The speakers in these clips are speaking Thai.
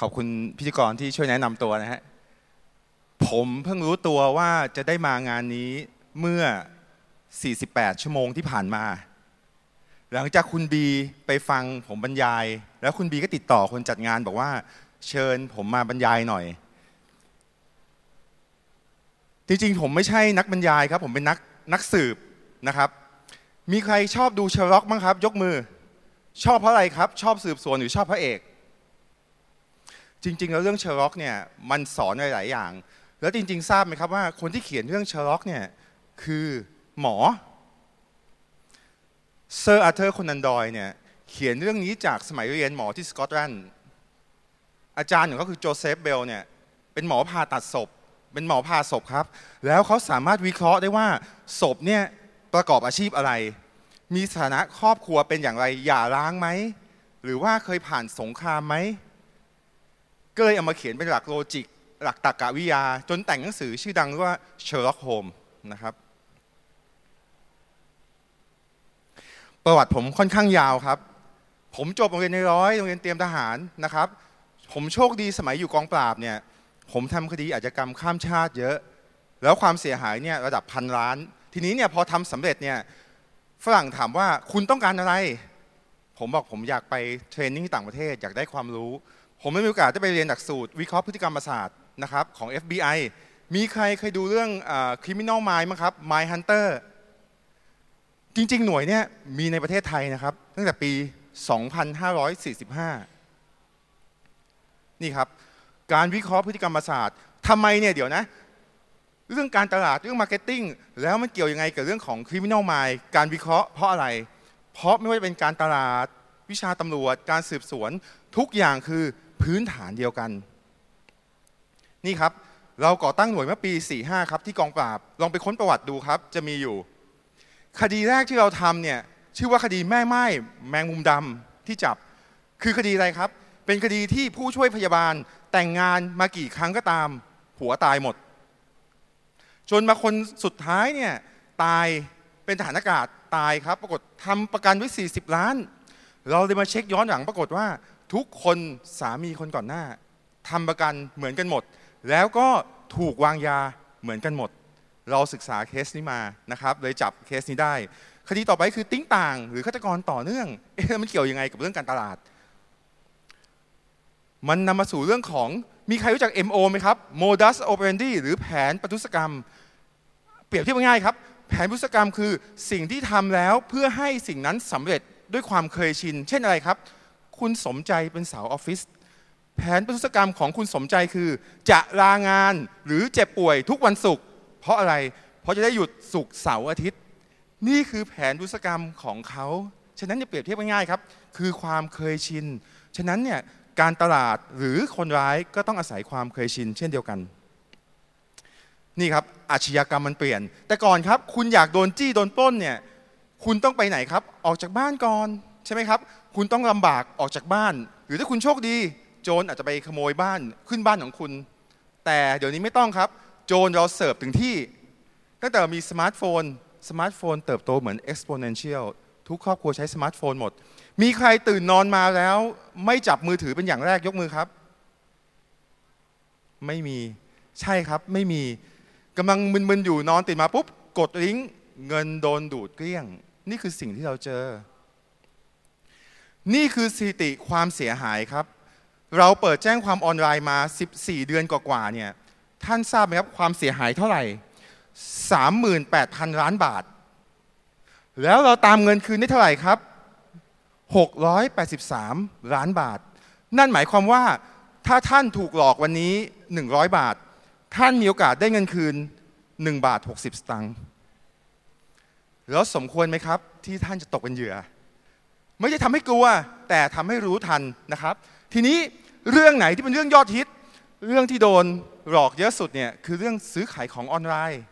ขอบคุณพิธีกรที่ช่วยแนะนำตัวนะฮะ ผมเพิ่งรู้ตัวว่าจะได้มางานนี้เมื่อ 48 ชั่วโมงที่ผ่านมา หลังจากคุณบีไปฟังผมบรรยาย แล้วคุณบีก็ติดต่อคนจัดงานบอกว่า เชิญผมมาบรรยายหน่อย จริงๆ ผมไม่ใช่นักบรรยายครับ ผมเป็นนักนักสืบนะครับ มีใครชอบดูเชอร์ล็อกบ้างครับ ยกมือ ชอบเพราะอะไรครับ ชอบสืบสวนหรือชอบพระเอก จริง ๆ แล้วเรื่องเชอร์ล็อกเนี่ยมันสอนหลายๆอย่าง แล้วจริง ๆ ทราบไหมครับว่าคนที่เขียนเรื่องเชอร์ล็อกเนี่ยคือหมอเซอร์อาเธอร์โคนันดอยล์เนี่ยเขียนเรื่องนี้จากสมัยเรียนหมอที่สกอตแลนด์อาจารย์ของเขาคือโจเซฟเบลเนี่ยเป็นหมอผ่าตัดศพ เป็นหมอผ่าศพครับ แล้วเขาสามารถวิเคราะห์ได้ว่าศพเนี่ยประกอบอาชีพอะไร มีสถานะครอบครัวเป็นอย่างไรหย่าร้างไหม หรือว่าเคยผ่านสงครามไหม ก็เลยเอามาเขียนเป็นหลัก logic หลักตรรกวิทยา จนแต่งหนังสือชื่อดังว่าเชอร์ล็อกโฮล์มส์นะครับ ประวัติผมค่อนข้างยาวครับ ผมจบโรงเรียนนายร้อยโรงเรียนเตรียมทหารนะครับ ผมโชคดีสมัยอยู่กองปราบเนี่ย ผมทำคดีอาชญากรรมข้ามชาติเยอะ แล้วความเสียหายเนี่ยระดับพันล้าน ทีนี้เนี่ยพอทำสำเร็จเนี่ยฝรั่งถามว่าคุณต้องการอะไร ผมบอกผมอยากไปเทรนนิ่งที่ต่างประเทศ อยากได้ความรู้ ผมไม่มีโอกาสได้ไปเรียนหลักสูตร วิเคราะห์พฤติกรรมศาสตร์นะครับของ FBI มีใครเคยดูเรื่อง criminal mind มั้งครับ mind hunter จริง ๆ หน่วยเนี่ยมีในประเทศไทยนะครับ ตั้งแต่ปี 2545 นี่ครับ การวิเคราะห์พฤติกรรมศาสตร์ทำไมเนี่ยเดี๋ยวนะ เรื่องการตลาดเรื่อง marketing แล้วมันเกี่ยวยังไงกับเรื่องของ criminal mind การวิเคราะห์เพราะอะไร เพราะไม่ว่าจะเป็นการตลาดวิชาตำรวจ การสืบสวนทุกอย่างคือ พื้นฐานเดียวกัน นี่ครับ เราก่อตั้งหน่วยเมื่อปี 45 ครับที่กองปราบ ลองไปค้นประวัติดูครับ จะมีอยู่ คดีแรกที่เราทำเนี่ยชื่อว่าคดีแม่ไม้แมงมุมดำที่จับ คือคดีอะไรครับ เป็นคดีที่ผู้ช่วยพยาบาลแต่งงานมากี่ครั้งก็ตาม ผัวตายหมด จนมาคนสุดท้ายเนี่ยตายเป็นทหารอากาศตายครับ ปรากฏทำประกันไว้ 40 ล้าน เราเลยมาเช็คย้อนหลังปรากฏว่า ทุกคนสามีคนก่อนหน้าทำประกันเหมือนกันหมด แล้วก็ถูกวางยาเหมือนกันหมด เราศึกษาเคสนี้มานะครับเลยจับเคสนี้ได้ คดีต่อไปคือติ้งต่าง หรือฆาตกรต่อเนื่องเอ๊ะมันเกี่ยวยังไงกับเรื่องการตลาด มันนำมาสู่เรื่องของมีใครรู้จัก MO ไหมครับ modus operandi หรือแผนประทุษกรรม เปรียบเทียบง่ายครับ แผนประทุษกรรมคือสิ่งที่ทำแล้วเพื่อให้สิ่งนั้นสำเร็จด้วยความเคยชิน เช่นอะไรครับ คุณสมใจเป็นสาวออฟฟิศแผนประทุษกรรมของคุณสมใจคือ จะลางานหรือเจ็บป่วยทุกวันศุกร์เพราะอะไร เพราะจะได้หยุดศุกร์เสาร์อาทิตย์ นี่คือแผนประทุษกรรมของเขา ฉะนั้นจะเปรียบเทียบง่ายๆครับ คือความเคยชิน ฉะนั้นเนี่ยการตลาดหรือคนร้ายก็ต้องอาศัยความเคยชิน เช่นเดียวกัน นี่ครับอาชญากรรมมันเปลี่ยน แต่ก่อนครับ คุณอยากโดนจี้โดนปล้นเนี่ยคุณต้องไปไหนครับ ออกจากบ้านก่อนใช่ไหมครับ คุณต้องลำบากออกจากบ้าน หรือถ้าคุณโชคดี โจรอาจจะไปขโมยบ้านขึ้นบ้านของคุณ แต่เดี๋ยวนี้ไม่ต้องครับ โจรเราเสิร์ฟถึงที่ ตั้งแต่มีสมาร์ทโฟน สมาร์ทโฟนเติบโตเหมือน exponential ทุกครอบครัวใช้สมาร์ทโฟนหมด มีใครตื่นนอนมาแล้ว ไม่จับมือถือเป็นอย่างแรกยกมือครับ ไม่มีใช่ครับไม่มีกำลังมึนๆอยู่นอนตื่นมาปุ๊บ กดลิงก์เงินโดนดูดเกลี้ยง นี่คือสิ่งที่เราเจอ นี่คือสถิติความเสียหายครับ เราเปิดแจ้งความออนไลน์มา 14 เดือนกว่าๆเนี่ยท่านทราบไหมครับความเสียหายเท่าไหร่ 38,000 ล้านบาท แล้วเราตามเงินคืนได้เท่าไหร่ครับ 683 ล้านบาท นั่นหมายความว่าถ้าท่านถูกหลอกวันนี้ 100 บาท ท่านมีโอกาสได้เงินคืน 1 บาท 60 สตางค์แล้วสมควรไหมครับ ที่ท่านจะตกเป็นเหยื่อ ไม่ใช่ทำให้กลัว แต่ทำให้รู้ทันนะครับ ทีนี้เรื่องไหนที่เป็นเรื่องยอดฮิต เรื่องที่โดนหลอกเยอะสุดเนี่ยคือเรื่องซื้อขายของออนไลน์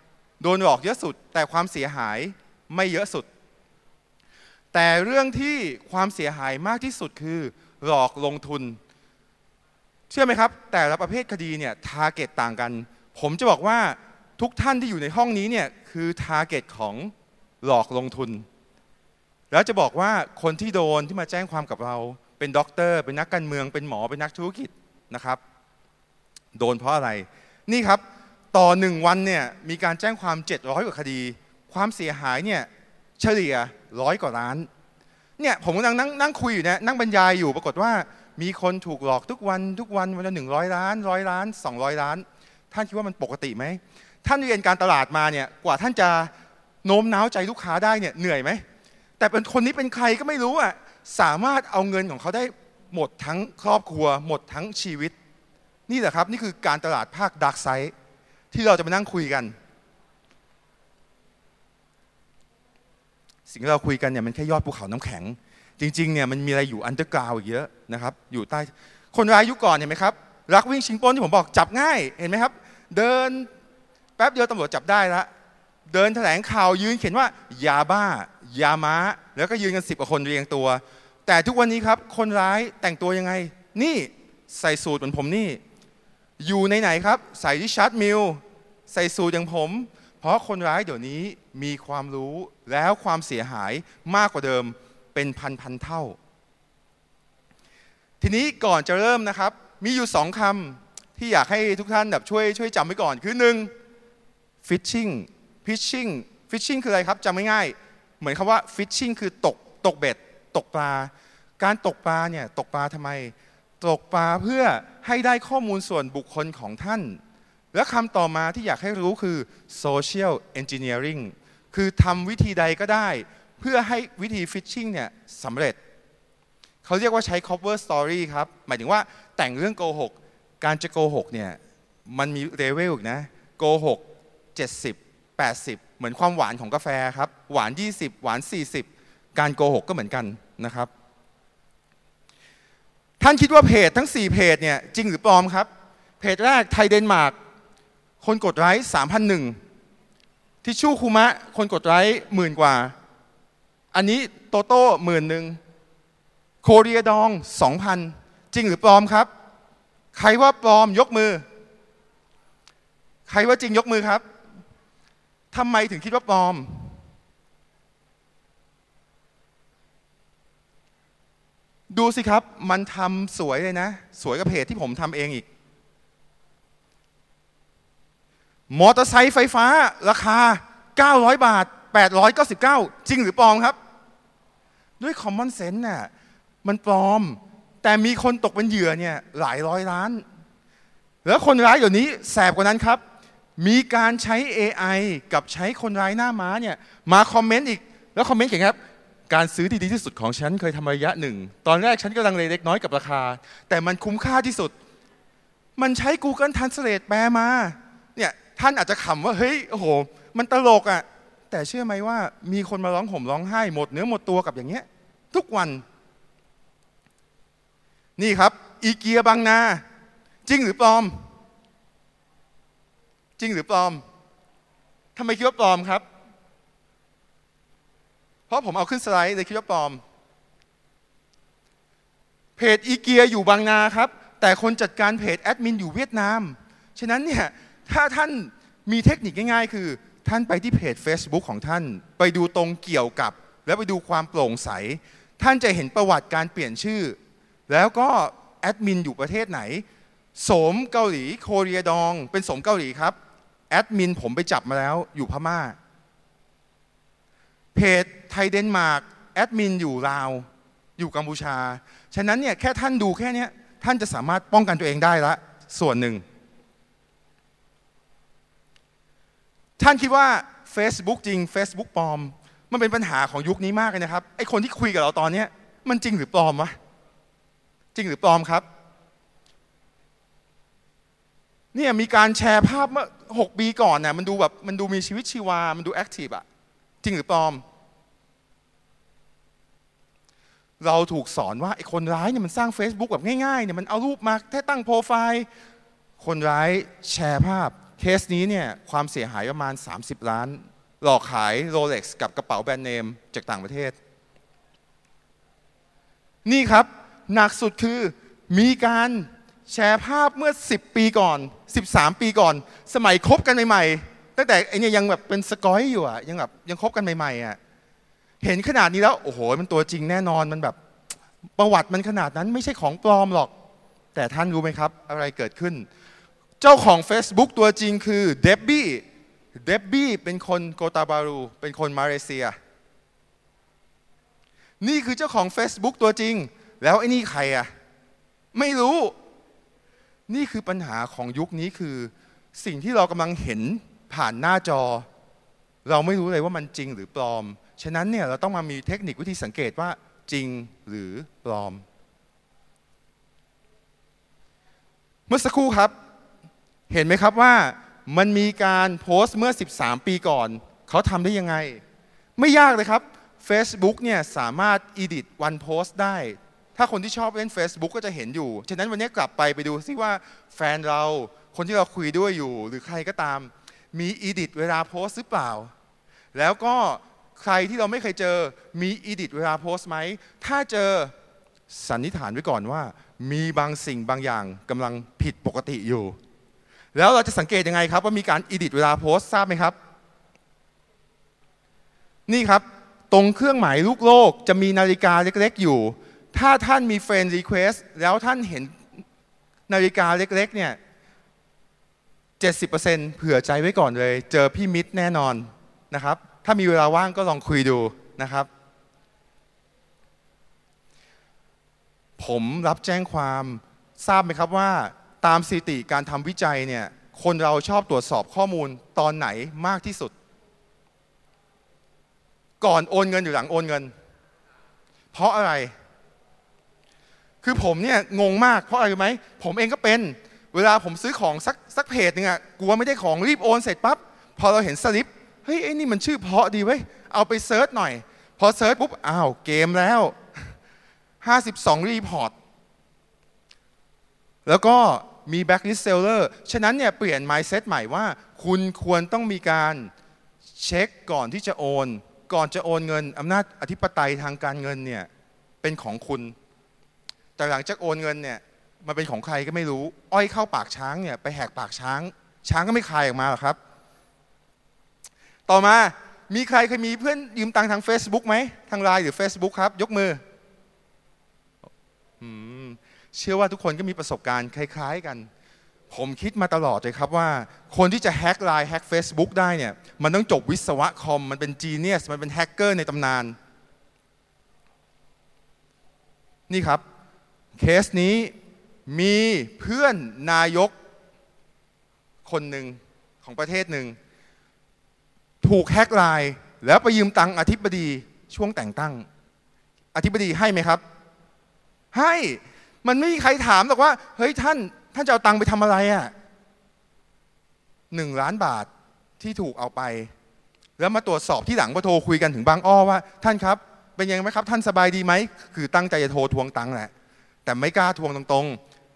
โดนหลอกเยอะสุด แต่ความเสียหายไม่เยอะสุด แต่เรื่องที่ความเสียหายมากที่สุดคือหลอกลงทุน เชื่อไหมครับ แต่ละประเภทคดีเนี่ย target ต่างกัน ผมจะบอกว่าทุกท่านที่อยู่ในห้องนี้เนี่ยคือ target ของหลอกลงทุน แล้วจะบอกว่าคนที่โดนที่มาแจ้งความกับเรา เป็นด็อกเตอร์เป็นนักการเมือง เป็นหมอเป็นนักธุรกิจนะครับ โดนเพราะอะไร นี่ครับต่อหนึ่งวันเนี่ยมีการแจ้งความ 700 กว่าคดี ความเสียหายเนี่ยเฉลี่ยร้อยกว่าล้านเนี่ยผมกำลังนั่งนั่งคุยอยู่เนี่ยนั่งบรรยายอยู่ปรากฏว่ามีคนถูกหลอกทุกวันทุกวันวันละหนึ่งร้อยล้านร้อยล้านสองร้อยล้าน ท่านคิดว่ามันปกติไหมท่านเรียนการตลาดมาเนี่ยกว่าท่านจะโน้มน้าวใจลูกค้าได้เนี่ยเหนื่อยไหม แต่เป็นคนนี้เป็นใครก็ไม่รู้อะสามารถเอาเงินของเขาได้หมดทั้งครอบครัว หมดทั้งชีวิต นี่แหละครับนี่คือการตลาดภาคดักไซด์ที่เราจะมานั่งคุยกัน สิ่งที่เราคุยกันเนี่ยมันแค่ยอดภูเขาน้ำแข็ง จริงๆเนี่ยมันมีอะไรอยู่ underground อีกเยอะนะครับ อยู่ใต้คนร้ายยุคก่อนเห็นไหมครับลักวิ่งชิงปล้นที่ผมบอกจับง่ายเห็นไหมครับ เดินแป๊บเดียวตำรวจจับได้ละ เดินแถลงข่าวยืนเขียนว่ายาบ้า ยาม้า แล้วก็ยืนกันสิบกว่าคนเรียงตัว แต่ทุกวันนี้ครับ คนร้ายแต่งตัวยังไง นี่ใส่สูทเหมือนผมนี่ อยู่ในไหนครับ ใส่ที่ชาร์ดมิลใส่สูทอย่างผม เพราะคนร้ายเดี๋ยวนี้มีความรู้แล้วความเสียหายมากกว่าเดิมเป็นพันพันเท่า ทีนี้ก่อนจะเริ่มนะครับ มีอยู่สองคำที่อยากให้ทุกท่านแบบช่วยช่วยจำไว้ก่อนคือหนึ่ง fishing fishing fishing คืออะไรครับจำง่ายๆเหมือนคำว่า fishing คือตกตกเบ็ด ตกปลา การตกปลาเนี่ยตกปลาทำไม ตกปลาเพื่อให้ได้ข้อมูลส่วนบุคคลของท่าน และคำต่อมาที่อยากให้รู้คือ social engineering คือทำวิธีใดก็ได้ เพื่อให้วิธี fishing เนี่ยสำเร็จเขาเรียกว่าใช้ cover story ครับ หมายถึงว่าแต่งเรื่องโกหก การจะโกหกเนี่ย มันมีเลเวลอีกนะ โกหก 70 80 เหมือนความหวานของกาแฟครับ หวาน 20 หวาน 40 การโกหกก็เหมือนกันนะครับ ท่านคิดว่าเพจทั้ง 4 เพจเนี่ยจริงหรือปลอมครับ เพจแรกไทยเดนมาร์กคนกดไลค์3,001ทิชชู่คูมะ คนกดไลค์หมื่นกว่า อันนี้โตโต้หมื่นหนึ่งโคเรียดอง 2,000 จริงหรือปลอมครับ ใครว่าปลอมยกมือ ใครว่าจริงยกมือครับ ทำไมถึงคิดว่าปลอม ดูสิครับ มันทำสวยเลยนะ สวยกับเพจที่ผมทำเองอีก มอเตอร์ไซค์ไฟฟ้า ราคา 900 บาท 899 จริงหรือปลอมครับ ด้วยคอมมอนเซนส์น่ะมันปลอม แต่มีคนตกเป็นเหยื่อเนี่ยหลายร้อยล้าน แล้วคนร้ายเดี๋ยวนี้แสบกว่านั้นครับ มีการใช้ AI กับใช้คนร้ายหน้าม้าเนี่ยมาคอมเมนต์อีก แล้วคอมเมนต์เขียนครับการซื้อที่ดีที่สุดของฉันเคยทำระยะหนึ่ง ตอนแรกฉันกำลังเลเล็กน้อยกับราคา แต่มันคุ้มค่าที่สุด มันใช้ Google Translate แปลมาเนี่ยท่านอาจจะขำว่าเฮ้ยโอ้โห มันตลกอะ่ะแต่เชื่อไหมว่ามีคนมาร้องห่มร้องไห้หมดเนื้อหมดตัวกับอย่างเงี้ย ทุกวัน นี่ครับอีเกียบางนา จริงหรือปลอม จริงหรือปลอมทำไมคิดว่าปลอมครับ เพราะผมเอาขึ้นสไลด์เลยคิดว่าปลอม เพจอีเกียอยู่บางนาครับ แต่คนจัดการเพจแอดมินอยู่เวียดนาม ฉะนั้นเนี่ยถ้าท่านมีเทคนิคง่ายๆ คือท่านไปที่เพจ Facebook ของท่าน ไปดูตรงเกี่ยวกับ แล้วไปดูความโปร่งใส ท่านจะเห็นประวัติการเปลี่ยนชื่อ แล้วก็แอดมินอยู่ประเทศไหน สมเกาหลีโคเรียดอง เป็นสมเกาหลีครับ แอดมินผมไปจับมาแล้วอยู่พม่า เพจไทยเดนมาร์กแอดมินอยู่ลาว อยู่กัมพูชา ฉะนั้นเนี่ยแค่ท่านดูแค่นี้ท่านจะสามารถป้องกันตัวเองได้ละ ส่วนหนึ่ง ท่านคิดว่า Facebook จริง Facebook ปลอม มันเป็นปัญหาของยุคนี้มากเลยนะครับไอคนที่คุยกับเราตอนนี้มันจริงหรือปลอมวะจริงหรือปลอมครับ เนี่ยมีการแชร์ภาพเมื่อหกปีก่อนน่ะมันดูแบบมันดูมีชีวิตชีวา มันดูแอคทีฟอะจริงหรือปลอม เราถูกสอนว่าไอ้คนร้ายเนี่ยมันสร้าง Facebook แบบง่ายๆเนี่ยมันเอารูปมาแค่ตั้งโปรไฟล์คนร้ายแชร์ภาพ เคสนี้เนี่ยความเสียหายประมาณ 30 ล้าน หลอกขายโรเล็กซ์กับกระเป๋าแบรนด์เนมจากต่างประเทศ นี่ครับ หนักสุดคือมีการ แชร์ภาพเมื่อ 10 ปีก่อน 13 ปีก่อน สมัยคบกันใหม่ๆตั้งแต่ไอเนี่ยยังแบบเป็นสกอยอยู่อะยังแบบยังคบกันใหม่ๆอะเห็นขนาดนี้แล้วโอ้โหมันตัวจริงแน่นอนมันแบบประวัติมันขนาดนั้นไม่ใช่ของปลอมหรอก แต่ท่านรู้ไหมครับ อะไรเกิดขึ้น เจ้าของ Facebook ตัวจริงคือเดบบี้เดบบี้เป็นคนโกตาบารู เป็นคนมาเลเซีย นี่คือเจ้าของ Facebook ตัวจริง แล้วไอ้นี่ใครอะไม่รู้ นี่คือปัญหาของยุคนี้คือสิ่งที่เรากำลังเห็นผ่านหน้าจอ เราไม่รู้เลยว่ามันจริงหรือปลอม ฉะนั้นเนี่ยเราต้องมามีเทคนิควิธีสังเกตว่าจริงหรือปลอม เมื่อสักครู่ครับ เห็นไหมครับว่ามันมีการโพสต์เมื่อ 13 ปีก่อน เขาทำได้ยังไง ไม่ยากเลยครับ Facebook เนี่ยสามารถ edit one post ได้ ถ้าคนที่ชอบเล่น Facebook ก็จะเห็นอยู่ ฉะนั้นวันนี้กลับไปไปดูซิว่าแฟนเราคนที่เราคุยด้วยอยู่ หรือใครก็ตาม มี edit เวลาโพสหรือเปล่า แล้วก็ใครที่เราไม่เคยเจอมี edit เวลาโพสไหม ถ้าเจอสันนิษฐานไว้ก่อนว่า มีบางสิ่งบางอย่างกำลังผิดปกติอยู่ แล้วเราจะสังเกตยังไงครับ ว่ามีการ edit เวลาโพสต์ทราบไหมครับ นี่ครับตรงเครื่องหมายลูกโลกจะมีนาฬิกาเล็ก ๆ อยู่ ถ้าท่านมี friend request แล้วท่านเห็นนาฬิกาเล็ก ๆ เนี่ย70%เผื่อใจไว้ก่อนเลย เจอพี่มิจแน่นอนนะครับ ถ้ามีเวลาว่างก็ลองคุยดูนะครับ ผมรับแจ้งความทราบไหมครับว่าตามสถิติการทำวิจัยเนี่ย คนเราชอบตรวจสอบข้อมูลตอนไหนมากที่สุด ก่อนโอนเงินหรือหลังโอนเงิน เพราะอะไร คือผมเนี่ยงงมากเพราะอะไรรู้ไหมผมเองก็เป็น เวลาผมซื้อของสักสักเพจหนึ่งอะกลัวไม่ได้ของรีบโอนเสร็จปั๊บพอเราเห็นสลิปเฮ้ยไอ้นี่มันชื่อเพราะดีเว้ยเอาไป search หน่อย พอ search ปุ๊บอ้าวเกมแล้ว 52 report แล้วก็มี blacklist seller ฉะนั้นเนี่ยเปลี่ยน mindset ใหม่ว่า คุณควรต้องมีการเช็คก่อนที่จะโอน ก่อนจะโอนเงินอำนาจอธิปไตยทางการเงินเนี่ยเป็นของคุณ แต่หลังจากโอนเงินเนี่ยมันเป็นของใครก็ไม่รู้ อ้อยเข้าปากช้างเนี่ยไปแหกปากช้าง ช้างก็ไม่คายออกมาหรอกครับ ต่อมามีใครเคยมีเพื่อนยืมตังค์ทาง Facebook ไหมทางไลน์หรือ Facebook ครับ ยกมือเชื่อว่าทุกคนก็มีประสบการณ์คล้าย ๆ กัน ผมคิดมาตลอดเลยครับว่า คนที่จะแฮกไลน์แฮก Facebook ได้เนี่ยมันต้องจบวิศวะคอม มันเป็นจีเนียสมันเป็นแฮกเกอร์ในตำนาน นี่ครับ เคสนี้มีเพื่อนนายกคนหนึ่งของประเทศหนึ่ง ถูกแฮกไลน์แล้วไปยืมตังค์อธิบดีช่วงแต่งตั้ง อธิบดีให้ไหมครับ ให้มันไม่มีใครถามหรอกว่า เฮ้ยท่าน ท่านจะเอาตังค์ไปทำอะไรอะ่ะหนึ่งล้านบาทที่ถูกเอาไป แล้วมาตรวจสอบที่หลังพอโทรคุยกันถึงบางอ้อว่า ท่านครับ เป็นยังไงไหมครับ ท่านสบายดีไหมคือตั้งใจจะโทรทวงตังค์แหละ แต่ไม่กล้าทวงตรง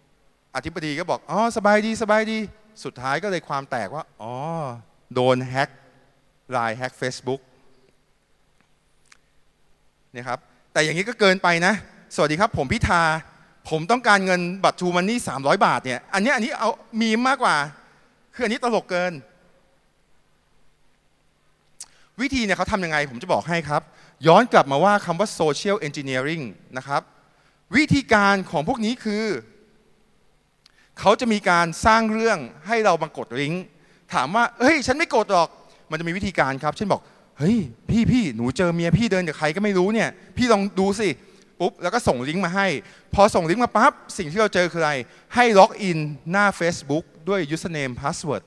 ๆ อธิบดีก็บอกอ๋อสบายดีสบายดี สุดท้ายก็เลยความแตกว่าอ๋อโดนแฮ็กไลน์แฮ็กเฟซบุ๊กนี่ครับแต่อย่างนี้ก็เกินไปนะ สวัสดีครับ ผมพิธา ผมต้องการเงินบัตรทูมันนี่สามร้อยบาทเนี่ย อันนี้อันนี้เอามีมากกว่า คืออันนี้ตลกเกิน วิธีเนี่ยเขาทำยังไงผมจะบอกให้ครับ ย้อนกลับมาว่าคำว่า social engineering นะครับ วิธีการของพวกนี้คือ เขาจะมีการสร้างเรื่องให้เรามากดลิงก์ถามว่าเฮ้ย ฉันไม่กดหรอก มันจะมีวิธีการครับเช่นบอกเฮ้ยพี่พี่หนูเจอเมียพี่เดินกับใครก็ไม่รู้เนี่ย พี่ลองดูสิปุ๊บแล้วก็ส่งลิงก์มาให้ พอส่งลิงก์มาปั๊บสิ่งที่เราเจอคืออะไร ให้ล็อกอินหน้า Facebook ด้วย username password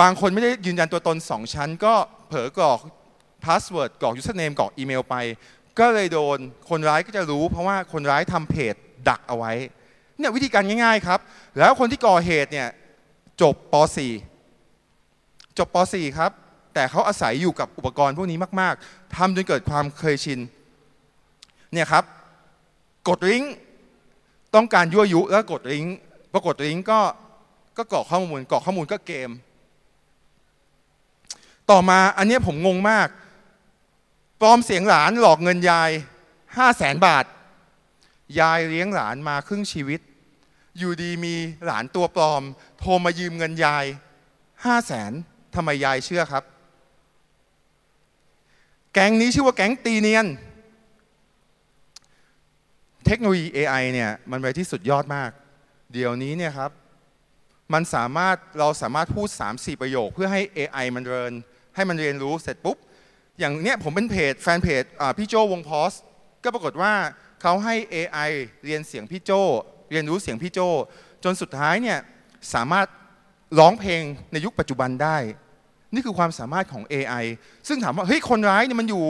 บางคนไม่ได้ยืนยันตัวตน 2 ชั้น ก็เผลอกรอก password กรอก username กรอกอีเมลไป ก็เลยโดนคนร้ายก็จะรู้ เพราะว่าคนร้ายทำเพจดักเอาไว้เนี่ยวิธีการง่ายๆครับ แล้วคนที่ก่อเหตุเนี่ยจบป .4 จบป .4 ครับ แต่เขาอาศัยอยู่กับอุปกรณ์พวกนี้มาก ๆทำจนเกิดความเคยชินเนี่ยครับ กดลิงก์ต้องการยั่วยุแล้วกดลิงก์พอกดลิงก์ก็ก็กรอกข้อมูลกรอกข้อมูลก็เกม ต่อมาอันนี้ผมงงมาก ปลอมเสียงหลานหลอกเงินยายห้าแสนบาท ยายเลี้ยงหลานมาครึ่งชีวิต อยู่ดีมีหลานตัวปลอม โทรมายืมเงินยายห้าแสนทำไมยายเชื่อครับ แก๊งนี้ชื่อว่าแก๊งตีเนียน เทคโนโลยี AI เนี่ยมันไปที่สุดยอดมาก เดี๋ยวนี้เนี่ยครับ มันสามารถเราสามารถพูด 3-4 ประโยค เพื่อให้ AI มันเรียนให้มันเรียนรู้เสร็จปุ๊บ อย่างเนี้ยผมเป็นเพจแฟนเพจพี่โจวงพอสก็ปรากฏว่าเขาให้ AI เรียนเสียงพี่โจเรียนรู้เสียงพี่โจจนสุดท้ายเนี่ยสามารถร้องเพลงในยุคปัจจุบันได้ นี่คือความสามารถของ AI ซึ่งถามว่าเฮ้ยคนร้ายเนี่ยมันอยู่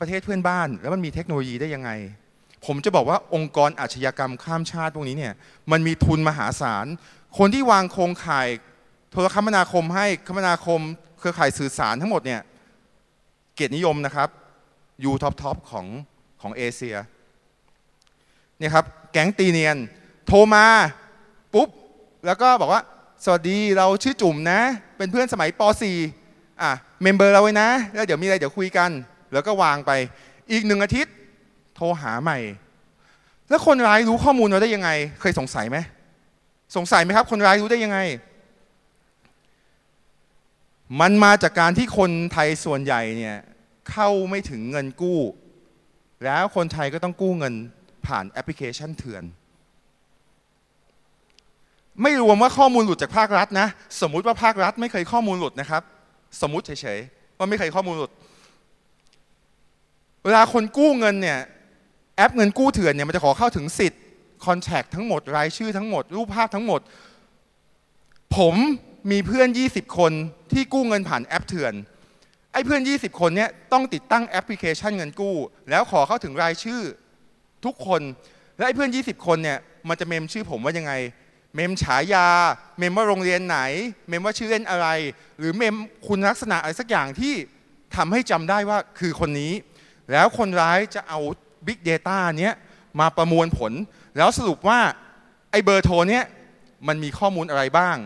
ประเทศเพื่อนบ้าน แล้วมันมีเทคโนโลยีได้ยังไง ผมจะบอกว่าองค์กรอาชญากรรมข้ามชาติพวกนี้เนี่ยมันมีทุนมหาศาล คนที่วางโครงข่ายโทรคมนาคมให้คมนาคม เครือข่ายสื่อสารทั้งหมดเนี่ยเกียรตินิยมนะครับยู top top ของของเอเชียเนี่ยครับแก๊งตีเนียน โทรมาปุ๊บ แล้วก็บอกว่า สวัสดีเราชื่อจุ๋มนะ เป็นเพื่อนสมัยป .4 อะเมมเบอร์เราไว้นะ แล้วเดี๋ยวมีอะไรเดี๋ยวคุยกัน แล้วก็วางไปอีกหนึ่งอาทิตย์ โทรหาใหม่ แล้วคนร้ายรู้ข้อมูลเราได้ยังไง เคยสงสัยไหมสงสัยไหมครับ คนร้ายรู้ได้ยังไง มันมาจากการที่คนไทยส่วนใหญ่เนี่ยเข้าไม่ถึงเงินกู้ แล้วคนไทยก็ต้องกู้เงินผ่านแอปพลิเคชันเถื่อน ไม่รวมว่าข้อมูลหลุดจากภาครัฐนะ สมมุติว่าภาครัฐไม่เคยข้อมูลหลุดนะครับ สมมุติเฉยๆว่าไม่เคยข้อมูลหลุด เวลาคนกู้เงินเนี่ยแอปเงินกู้เถื่อนเนี่ยมันจะขอเข้าถึงสิทธิ์คอนแทคทั้งหมดรายชื่อทั้งหมด รูปภาพทั้งหมด ผม มีเพื่อน 20 คนที่กู้เงินผ่านแอปเถื่อนไอ้เพื่อน 20 คนเนี้ยต้องติดตั้งแอปพลิเคชันเงินกู้ แล้วขอเข้าถึงรายชื่อทุกคนและไอ้เพื่อน 20 คนเนี่ยมันจะเมมชื่อผมว่ายังไง เมมฉายา เมมว่าโรงเรียนไหน เมมว่าชื่อเล่นอะไร หรือเมมคุณลักษณะอะไรสักอย่างที่ทำให้จำได้ว่าคือคนนี้ แล้วคนร้ายจะเอา Big Data เนี้ยมาประมวลผล แล้วสรุปว่าไอ้เบอร์โทรเนี้ยมันมีข้อมูลอะไรบ้าง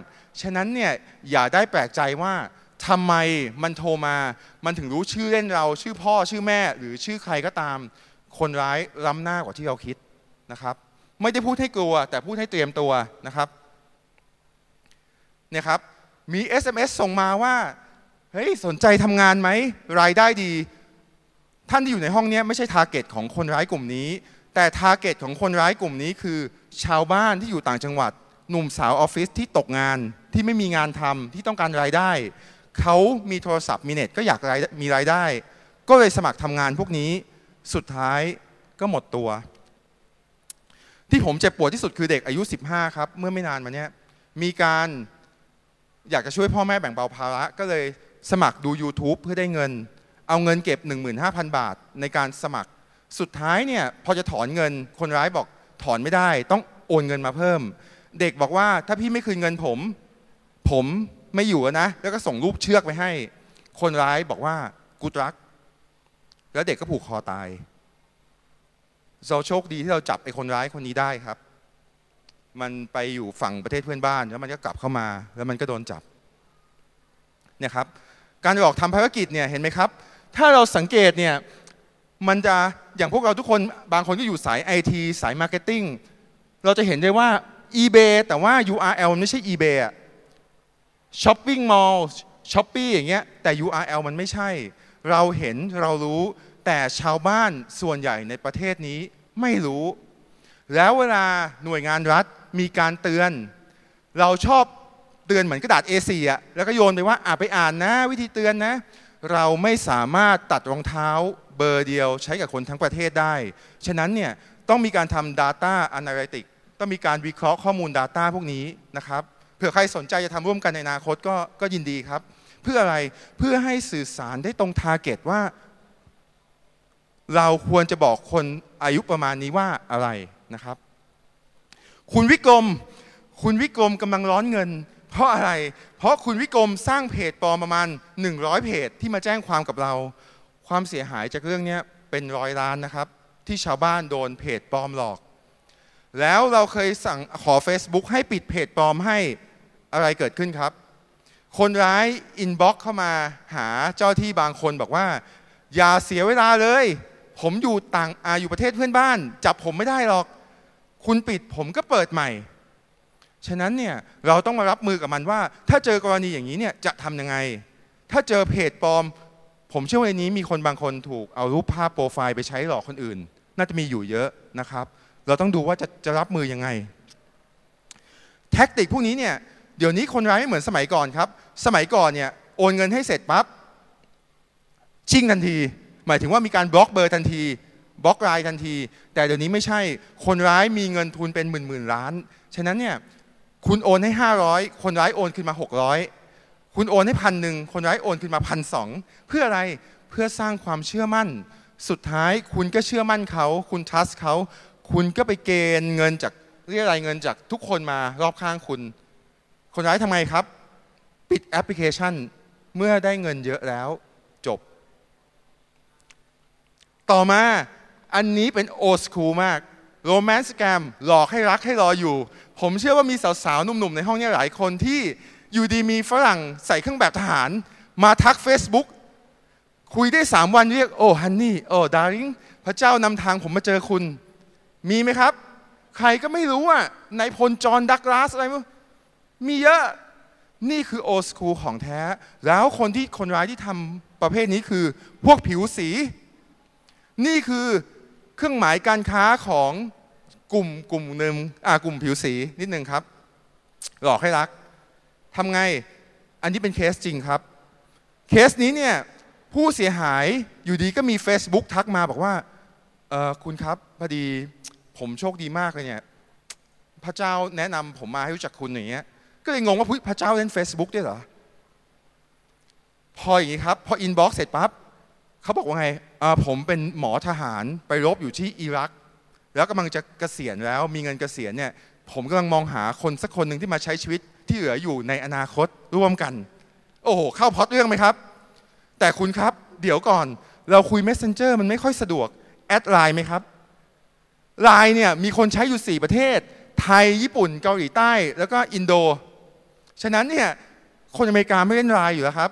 ฉะนั้นเนี่ยอย่าได้แปลกใจว่าทำไมมันโทรมา มันถึงรู้ชื่อเล่นเรา ชื่อพ่อชื่อแม่ หรือชื่อใครก็ตาม คนร้ายล้ำหน้ากว่าที่เราคิดนะครับ ไม่ได้พูดให้กลัว แต่พูดให้เตรียมตัวนะครับเนี่ยครับมี SMS ส่งมาว่าเฮ้ยสนใจทำงานไหมรายได้ดี ท่านที่อยู่ในห้องนี้ไม่ใช่ target ของคนร้ายกลุ่มนี้ แต่ target ของคนร้ายกลุ่มนี้คือ ชาวบ้านที่อยู่ต่างจังหวัด หนุ่มสาวออฟฟิศที่ตกงาน ที่ไม่มีงานทำที่ต้องการรายได้ เขามีโทรศัพท์มีเน็ตก็อยากมีรายได้ ก็เลยสมัครทำงานพวกนี้สุดท้ายก็หมดตัว ที่ผมเจ็บปวดที่สุดคือเด็กอายุ 15 ครับ เมื่อไม่นานมาเนี้ยมีการอยากจะช่วยพ่อแม่แบ่งเบาภาระก็เลยสมัครดู YouTube เพื่อได้เงิน เอาเงินเก็บ 15,000 บาทในการสมัคร สุดท้ายเนี่ยพอจะถอนเงินคนร้ายบอกถอนไม่ได้ ต้องโอนเงินมาเพิ่ม เด็กบอกว่าถ้าพี่ไม่คืนเงินผม ผมไม่อยู่นะ แล้วก็ส่งรูปเชือกไปให้ คนร้ายบอกว่ากูรัก แล้วเด็กก็ผูกคอตาย เราโชคดีที่เราจับไอ้คนร้ายคนนี้ได้ครับ มันไปอยู่ฝั่งประเทศเพื่อนบ้าน แล้วมันก็กลับเข้ามา แล้วมันก็โดนจับเนี่ยครับ การออกทำภารกิจเนี่ยเห็นไหมครับ ถ้าเราสังเกตเนี่ยมันจะอย่างพวกเราทุกคนบางคนก็อยู่สายไอทีสาย marketing เราจะเห็นได้ว่า eBay แต่ว่า URL ไม่ใช่ eBay อะ shopping mall Shopee อย่างเงี้ยแต่ URL มันไม่ใช่ เราเห็นเรารู้ แต่ชาวบ้านส่วนใหญ่ในประเทศนี้ไม่รู้ แล้วเวลาหน่วยงานรัฐมีการเตือน เราชอบเตือนเหมือนกระดาษ A4 อะแล้วก็โยนไปว่าอ่าไปอ่านนะ วิธีเตือนนะ เราไม่สามารถตัดรองเท้าเบอร์เดียวใช้กับคนทั้งประเทศได้ ฉะนั้นเนี่ยต้องมีการทำ Data Analytics ต้องมีการวิเคราะห์ข้อมูล Data พวกนี้นะครับ ผื่อใครสนใจจะทำร่วมกันในอนาคตก็ก็ยินดีครับ เพื่ออะไรเพื่อให้สื่อสารได้ตรงทาร์เก็ตว่า เราควรจะบอกคนอายุประมาณนี้ว่าอะไรนะครับ คุณวิกรมคุณวิกรมกำลังร้อนเงิน เพราะอะไร เพราะคุณวิกรมสร้างเพจปลอมประมาณ 100 เพจที่มาแจ้งความกับเรา ความเสียหายจากเรื่องนี้เป็นร้อยล้านนะครับ ที่ชาวบ้านโดนเพจปลอมหลอก แล้วเราเคยสั่งขอ Facebook ให้ปิดเพจปลอมให้ อะไรเกิดขึ้นครับ คนร้ายอินบ็อกเข้ามาหาเจ้าที่บางคนบอกว่า อย่าเสียเวลาเลย ผมอยู่ต่างอาอยู่ประเทศเพื่อนบ้าน จับผมไม่ได้หรอก คุณปิดผมก็เปิดใหม่ ฉะนั้นเนี่ยเราต้องมารับมือกับมันว่า ถ้าเจอกรณีอย่างนี้เนี่ยจะทำยังไง ถ้าเจอเพจปลอม ผมเชื่อว่าในนี้มีคนบางคนถูกเอารูปภาพโปรไฟล์ไปใช้หลอกคนอื่น น่าจะมีอยู่เยอะนะครับ เราต้องดูว่าจะจะรับมือยังไง แท็กติกพวกนี้เนี่ย เดี๋ยวนี้คนร้ายไม่เหมือนสมัยก่อนครับ สมัยก่อนเนี่ยโอนเงินให้เสร็จปั๊บชิ่งทันที หมายถึงว่ามีการบล็อกเบอร์ทันทีบล็อกไลน์ทันที แต่เดี๋ยวนี้ไม่ใช่คนร้ายมีเงินทุนเป็นหมื่นหมื่นล้าน ฉะนั้นเนี่ยคุณโอนให้ 500 คนร้ายโอนขึ้นมา 600 คุณโอนให้พันหนึ่งคนร้ายโอนขึ้นมาพันสองเพื่ออะไรเพื่อสร้างความเชื่อมั่น สุดท้ายคุณก็เชื่อมั่นเขา คุณทัสเขา คุณก็ไปเกณฑ์เงินจากเรียกรายเงินจากทุกคนมารอบข้างคุณ คนร้ายทำไงครับ ปิดแอปพลิเคชัน เมื่อได้เงินเยอะแล้วจบ ต่อมาอันนี้เป็นโอสคูลมากโรแมนต์สแกมหลอกให้รักให้รออยู่ ผมเชื่อว่ามีสาวๆ หนุ่มๆ ในห้องนี้หลายคนที่อยู่ดีมีฝรั่งใส่เครื่องแบบทหาร มาทัก Facebook คุยได้ 3 วันเรียก โอ้ฮันนี่ โอ้ดาริงพระเจ้านำทางผมมาเจอคุณ มีไหมครับ ใครก็ไม่รู้อะนายพลจอห์นดักลาสอะไรมั้ง มีเยอะนี่คือโอสคูของแท้ แล้วคนที่คนร้ายที่ทำประเภทนี้คือพวกผิวสี นี่คือเครื่องหมายการค้าของกลุ่มกลุ่มหนึ่งอ่ากลุ่มผิวสีนิดหนึ่งครับ หลอกให้รักทำไง อันนี้เป็นเคสจริงครับ เคสนี้เนี่ยผู้เสียหายอยู่ดีก็มี Facebook ทักมาบอกว่าเออคุณครับพอดีผมโชคดีมากเลยเนี่ยพระเจ้าแนะนำผมมาให้รู้จักคุณอย่างเงี้ย ก็เลยงงว่าพระเจ้าเล่น Facebook ด้วยเหรอ พออย่างนี้ครับ พออินบ็อกซ์เสร็จปั๊บเขาบอกว่าไงผมเป็นหมอทหารไปรบอยู่ที่อิรัก แล้วกำลังจะเกษียณแล้วมีเงินเกษียณเนี่ย ผมกำลังมองหาคนสักคนหนึ่งที่มาใช้ชีวิตที่เหลืออยู่ในอนาคตร่วมกัน โอ้โห เข้าพอดเรื่องไหมครับ แต่คุณครับ เดี๋ยวก่อน เราคุย Messenger มันไม่ค่อยสะดวก แอดไลน์ไหมครับไลน์เนี่ยมีคนใช้อยู่ 4 ประเทศ ไทยญี่ปุ่นเกาหลีใต้ แล้วก็อินโด ฉะนั้นเนี่ยคนอเมริกาไม่เล่นไลน์อยู่แล้วครับ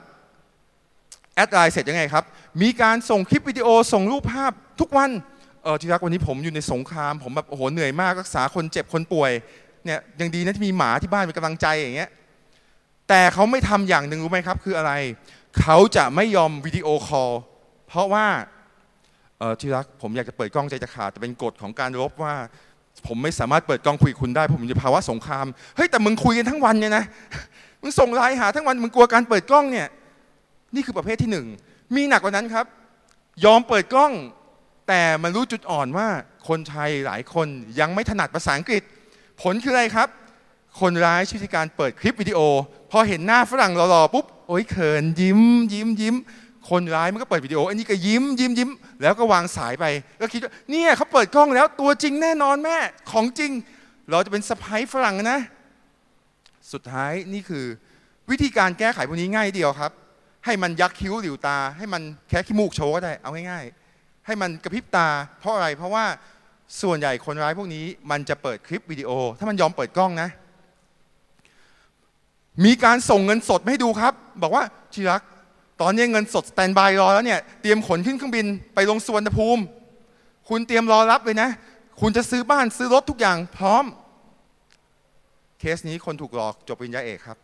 แอดไลน์เสร็จยังไงครับ มีการส่งคลิปวิดีโอส่งรูปภาพทุกวัน เออที่รักวันนี้ผมอยู่ในสงคราม ผมแบบโอ้โหเหนื่อยมากรักษาคนเจ็บคนป่วยเนี่ยยังดีนะที่มีหมาที่บ้านเป็นกำลังใจอย่างเงี้ยแต่เขาไม่ทำอย่างหนึ่งรู้ไหมครับ คืออะไร เขาจะไม่ยอมวิดีโอคอลเพราะว่าเออที่รักผมอยากจะเปิดกล้องใจจะขาดแต่เป็นกฎของการรบว่า ผมไม่สามารถเปิดกล้องคุยคุณได้ ผมอยู่ภาวะสงครามเฮ้ยแต่มึงคุยกันทั้งวันเนี่ยนะมึงส่งไลน์หาทั้งวันมึงกลัวการเปิดกล้องเนี่ย นี่คือประเภทที่หนึ่งมีหนักกว่านั้นครับ ยอมเปิดกล้อง แต่มันรู้จุดอ่อนว่าคนไทยหลายคนยังไม่ถนัดภาษาอังกฤษ ผลคืออะไรครับ คนร้ายใช้วิธีการเปิดคลิปวิดีโอ พอเห็นหน้าฝรั่งหล่อๆปุ๊บโอ้ยเขินยิ้มยิ้มยิ้ม คนร้ายมันก็เปิดวิดีโออันนี้ก็ยิ้มยิ้มยิ้มแล้วก็วางสายไปก็คิดว่าเนี่ยเขาเปิดกล้องแล้วตัวจริงแน่นอนแม่ของจริง เราจะเป็นสะพ้ายฝรั่งนะ สุดท้ายนี่คือ วิธีการแก้ไขพวกนี้ง่ายเดียวครับ ให้มันยักคิ้วหลิวตา ให้มันแค่ขี้มูกโชว์ก็ได้เอาง่ายๆ ให้มันกระพริบตา เพราะอะไรเพราะว่าส่วนใหญ่คนร้ายพวกนี้ มันจะเปิดคลิปวิดีโอ ถ้ามันยอมเปิดกล้องนะ มีการส่งเงินสดให้ดูครับ บอกว่าที่รัก ตอนนี้เงินสดสแตนบายรอแล้วเนี่ยเตรียมขนขึ้นเครื่องบินไปลงสวนภูมิ คุณเตรียมรอรับเลยนะ คุณจะซื้อบ้านซื้อรถทุกอย่างพร้อม เคสนี้คนถูกหลอกจบปริญญาเอกครับ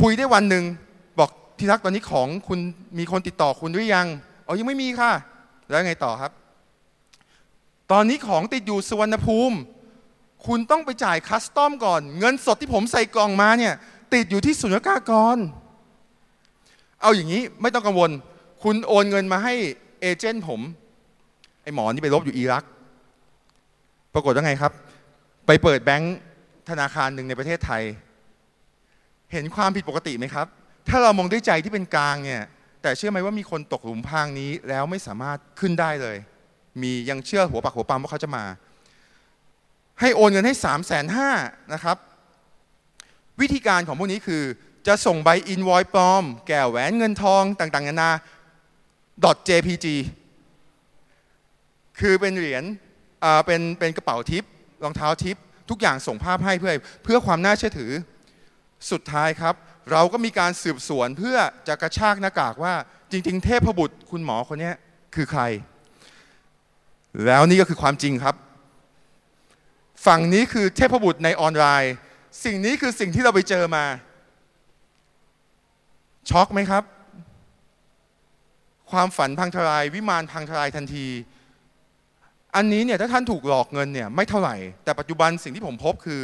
คุยได้วันหนึ่งบอกที่รักตอนนี้ของคุณมีคนติดต่อคุณหรือยังอ๋อยังไม่มีค่ะ แล้วไงต่อครับ ตอนนี้ของติดอยู่สุวรรณภูมิ คุณต้องไปจ่ายคัสตอมก่อน เงินสดที่ผมใส่กล่องมาเนี่ย ติดอยู่ที่สุญญากากร เอาอย่างนี้ไม่ต้องกังวล คุณโอนเงินมาให้เอเจนต์ผม ไอหมอนี่ไปรบอยู่อิรัก ปรากฏว่าไงครับ ไปเปิดแบงค์ธนาคารหนึ่งในประเทศไทย เห็นความผิดปกติไหมครับ ถ้าเรามองด้วยใจที่เป็นกลางเนี่ย แต่เชื่อไหมว่ามีคนตกหลุมพรางนี้แล้วไม่สามารถขึ้นได้เลย มียังเชื่อหัวปักหัวปั๊มว่าเขาจะมา ให้โอนเงินให้3ามแสนห้านะครับ วิธีการของพวกนี้คือ จะส่งใบอินวอยปลอม แก้วแหวนเงินทองต่างๆนานา .jpg คือเป็นเหรียญเป็นเป็นกระเป๋าทิปรองเท้าทิป ทุกอย่างส่งภาพให้เพื่อเพื่อความน่าเชื่อถือ สุดท้ายครับ เราก็มีการสืบสวนเพื่อจะกระชากหน้ากากว่าจริง ๆ เทพบุตรคุณหมอคนนี้คือใคร แล้วนี่ก็คือความจริงครับ ฝั่งนี้คือเทพบุตรในออนไลน์ สิ่งนี้คือสิ่งที่เราไปเจอมา ช็อกไหมครับ ความฝันพังทลาย วิมานพังทลายทันที อันนี้เนี่ยถ้าท่านถูกหลอกเงินเนี่ยไม่เท่าไหร่ แต่ปัจจุบันสิ่งที่ผมพบคือ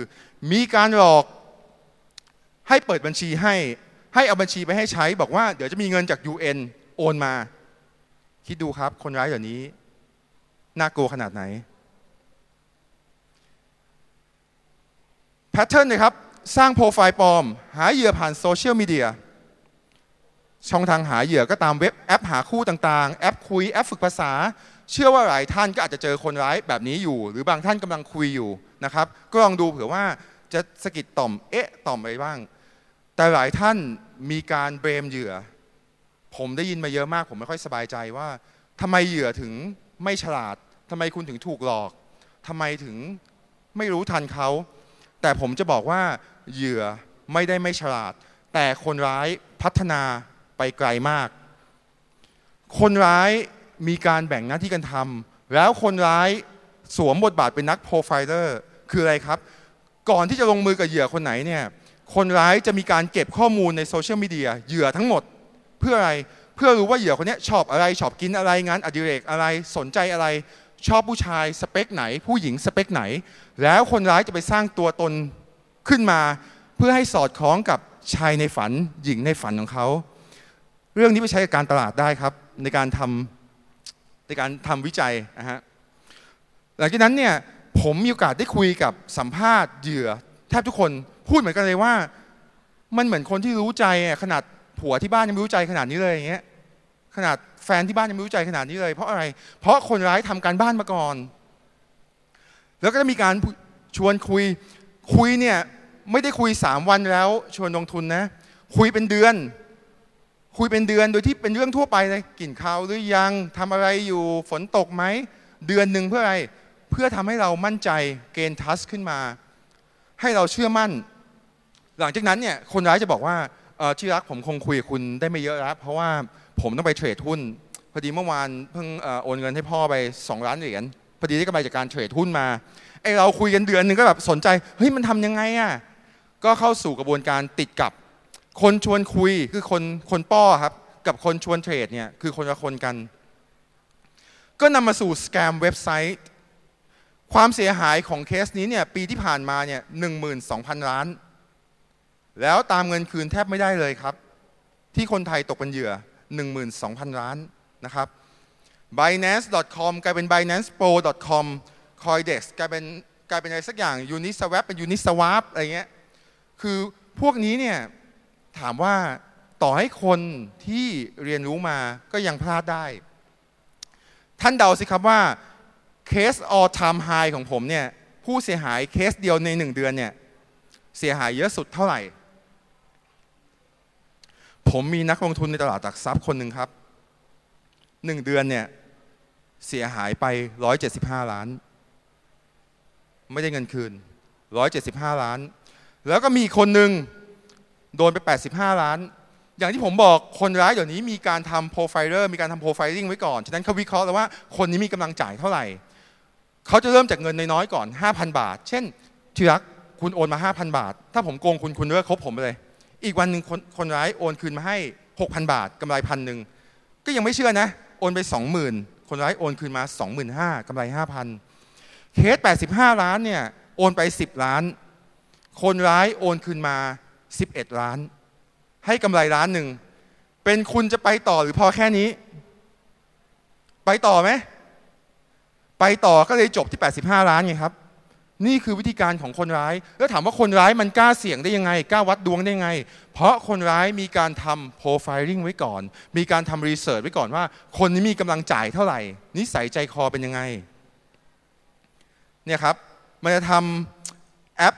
มีการหลอกให้เปิดบัญชีให้ให้เอาบัญชีไปให้ใช้บอกว่าเดี๋ยวจะมีเงินจาก UN โอนมา คิดดูครับ คนร้ายเดี๋ยวนี้ น่ากลัวขนาดไหน แพทเทิร์นนะครับ สร้างโปรไฟล์ปลอม หาเหยื่อผ่านโซเชียลมีเดียช่องทางหาเหยื่อก็ตามเว็บแอปหาคู่ต่างๆ แอปคุยแอปฝึกภาษา เชื่อว่าหลายท่านก็อาจจะเจอคนร้ายแบบนี้อยู่ หรือบางท่านกำลังคุยอยู่นะครับ ก็ลองดูเผื่อว่าจะสะกิดต่อมเอ๊ะต่อมอะไรบ้าง แต่หลายท่านมีการเบรมเหยื่อ ผมได้ยินมาเยอะมาก ผมไม่ค่อยสบายใจว่าทำไมเหยื่อถึงไม่ฉลาดทำไมคุณถึงถูกหลอกทำไมถึงไม่รู้ทันเขา แต่ผมจะบอกว่าเหยื่อไม่ได้ไม่ฉลาด แต่คนร้ายพัฒนาไปไกลมาก คนร้ายมีการแบ่งหน้าที่กันทำแล้วคนร้ายสวมบทบาทเป็นนักโปรไฟเลอร์คืออะไรครับ ก่อนที่จะลงมือกับเหยื่อคนไหนเนี่ยคนร้ายจะมีการเก็บข้อมูลในโซเชียลมีเดียเหยื่อทั้งหมด เพื่ออะไรเพื่อรู้ว่าเหยื่อคนนี้ชอบอะไรชอบกินอะไรงานอดิเรกอะไรสนใจอะไร ชอบผู้ชายสเปคไหน ผู้หญิงสเปคไหน แล้วคนร้ายจะไปสร้างตัวตนขึ้นมา เพื่อให้สอดคล้องกับชายในฝัน หญิงในฝันของเขา เรื่องนี้ไปใช้กับการตลาดได้ครับ ในการทำในการทำวิจัยนะฮะหลังจากนั้นเนี่ยผมมีโอกาสได้คุยกับสัมภาษณ์เหยื่อแทบทุกคนพูดเหมือนกันเลยว่า มันเหมือนคนที่รู้ใจขนาดผัวที่บ้านยังไม่รู้ใจขนาดนี้เลยอย่างเงี้ย ขนาดแฟนที่บ้านยังไม่รู้ใจขนาดนี้เลย เพราะอะไร เพราะคนร้ายทำการบ้านมาก่อน แล้วก็จะมีการชวนคุยคุยเนี่ยไม่ได้คุยสามวันแล้วชวนลงทุนนะ คุยเป็นเดือน คุยเป็นเดือนโดยที่เป็นเรื่องทั่วไปเลยกินข้าวหรือยังทำอะไรอยู่ฝนตกไหมเดือนหนึ่งเพื่ออะไรเพื่อทำให้เรามั่นใจเกณฑ์ทัสขึ้นมา ให้เราเชื่อมั่น หลังจากนั้นเนี่ยคนร้ายจะบอกว่าเอ่อที่รักผมคงคุยกับคุณได้ไม่เยอะแล้วเพราะว่า ผมต้องไปเทรดหุ้น พอดีเมื่อวานเพิ่งโอนเงินให้พ่อไป 2 ล้านเหรียญพอดีได้กำไรจากการเทรดหุ้นมาไอเราคุยกันเดือนหนึ่งก็แบบสนใจเฮ้ยมันทำยังไงอะก็เข้าสู่กระบวนการติดกับ คนชวนคุยคือคนคนป้อครับกับคนชวนเทรดเนี่ยคือคนละคนกัน ก็นำมาสู่สแกมเว็บไซต์ความเสียหายของเคสนี้เนี่ยปีที่ผ่านมาเนี่ยหนึ่งหมื่นสองพันล้าน แล้วตามเงินคืนแทบไม่ได้เลยครับ ที่คนไทยตกเป็นเหยื่อ 12,000 ล้านนะครับ Binance.com กลายเป็น BinancePro.com Coindex กลายเป็นกลายเป็นอะไรสักอย่าง Uniswap เป็น Uniswap อะไรเงี้ย คือพวกนี้เนี่ยถามว่าต่อให้คนที่เรียนรู้มาก็ยังพลาดได้ ท่านเดาสิครับว่าเคส all time high ของผมเนี่ยผู้เสียหายเคสเดียวในหนึ่งเดือนเนี่ยเสียหายเยอะสุดเท่าไหร่ ผมมีนักลงทุนในตลาดหลักทรัพย์คนหนึ่งครับหนึ่งเดือนเนี่ยเสียหายไป 175 ล้าน ไม่ได้เงินคืน 175 ล้าน แล้วก็มีคนหนึ่งโดนไป 85 ล้าน อย่างที่ผมบอกคนร้ายเดี๋ยวนี้มีการทำโปรไฟเลอร์มีการทำโปรไฟลิ่งไว้ก่อน ฉะนั้นเขาวิเคราะห์แล้วว่าคนนี้มีกำลังจ่ายเท่าไหร่ เขาจะเริ่มจากเงินน้อยๆก่อน 5,000 บาท เช่นที่รักคุณโอนมา 5,000 บาท ถ้าผมโกงคุณคุณเลิกคบผมไปเลย อีกวันหนึ่งคนคนร้ายโอนคืนมาให้ 6,000 บาทกำไรพันหนึ่งก็ยังไม่เชื่อนะ โอนไป 20,000 คนร้ายโอนคืนมา 25,000กำไร 5,000 เคส 85 ล้านเนี่ยโอนไป 10 ล้าน คนร้ายโอนคืนมา 11 ล้าน ให้กำไรล้านหนึ่งเป็นคุณจะไปต่อหรือพอแค่นี้ ไปต่อไหมไปต่อก็เลยจบที่ 85 ล้านไงครับ นี่คือวิธีการของคนร้าย แล้วถามว่าคนร้ายมันกล้าเสี่ยงได้ยังไง กล้าวัดดวงได้ยังไง เพราะคนร้ายมีการทำ profiling ไว้ก่อน มีการทำ research ไว้ก่อนว่า คนนี้มีกำลังจ่ายเท่าไหร่ นิสัยใจคอเป็นยังไง เนี่ยครับ มันจะทำแอป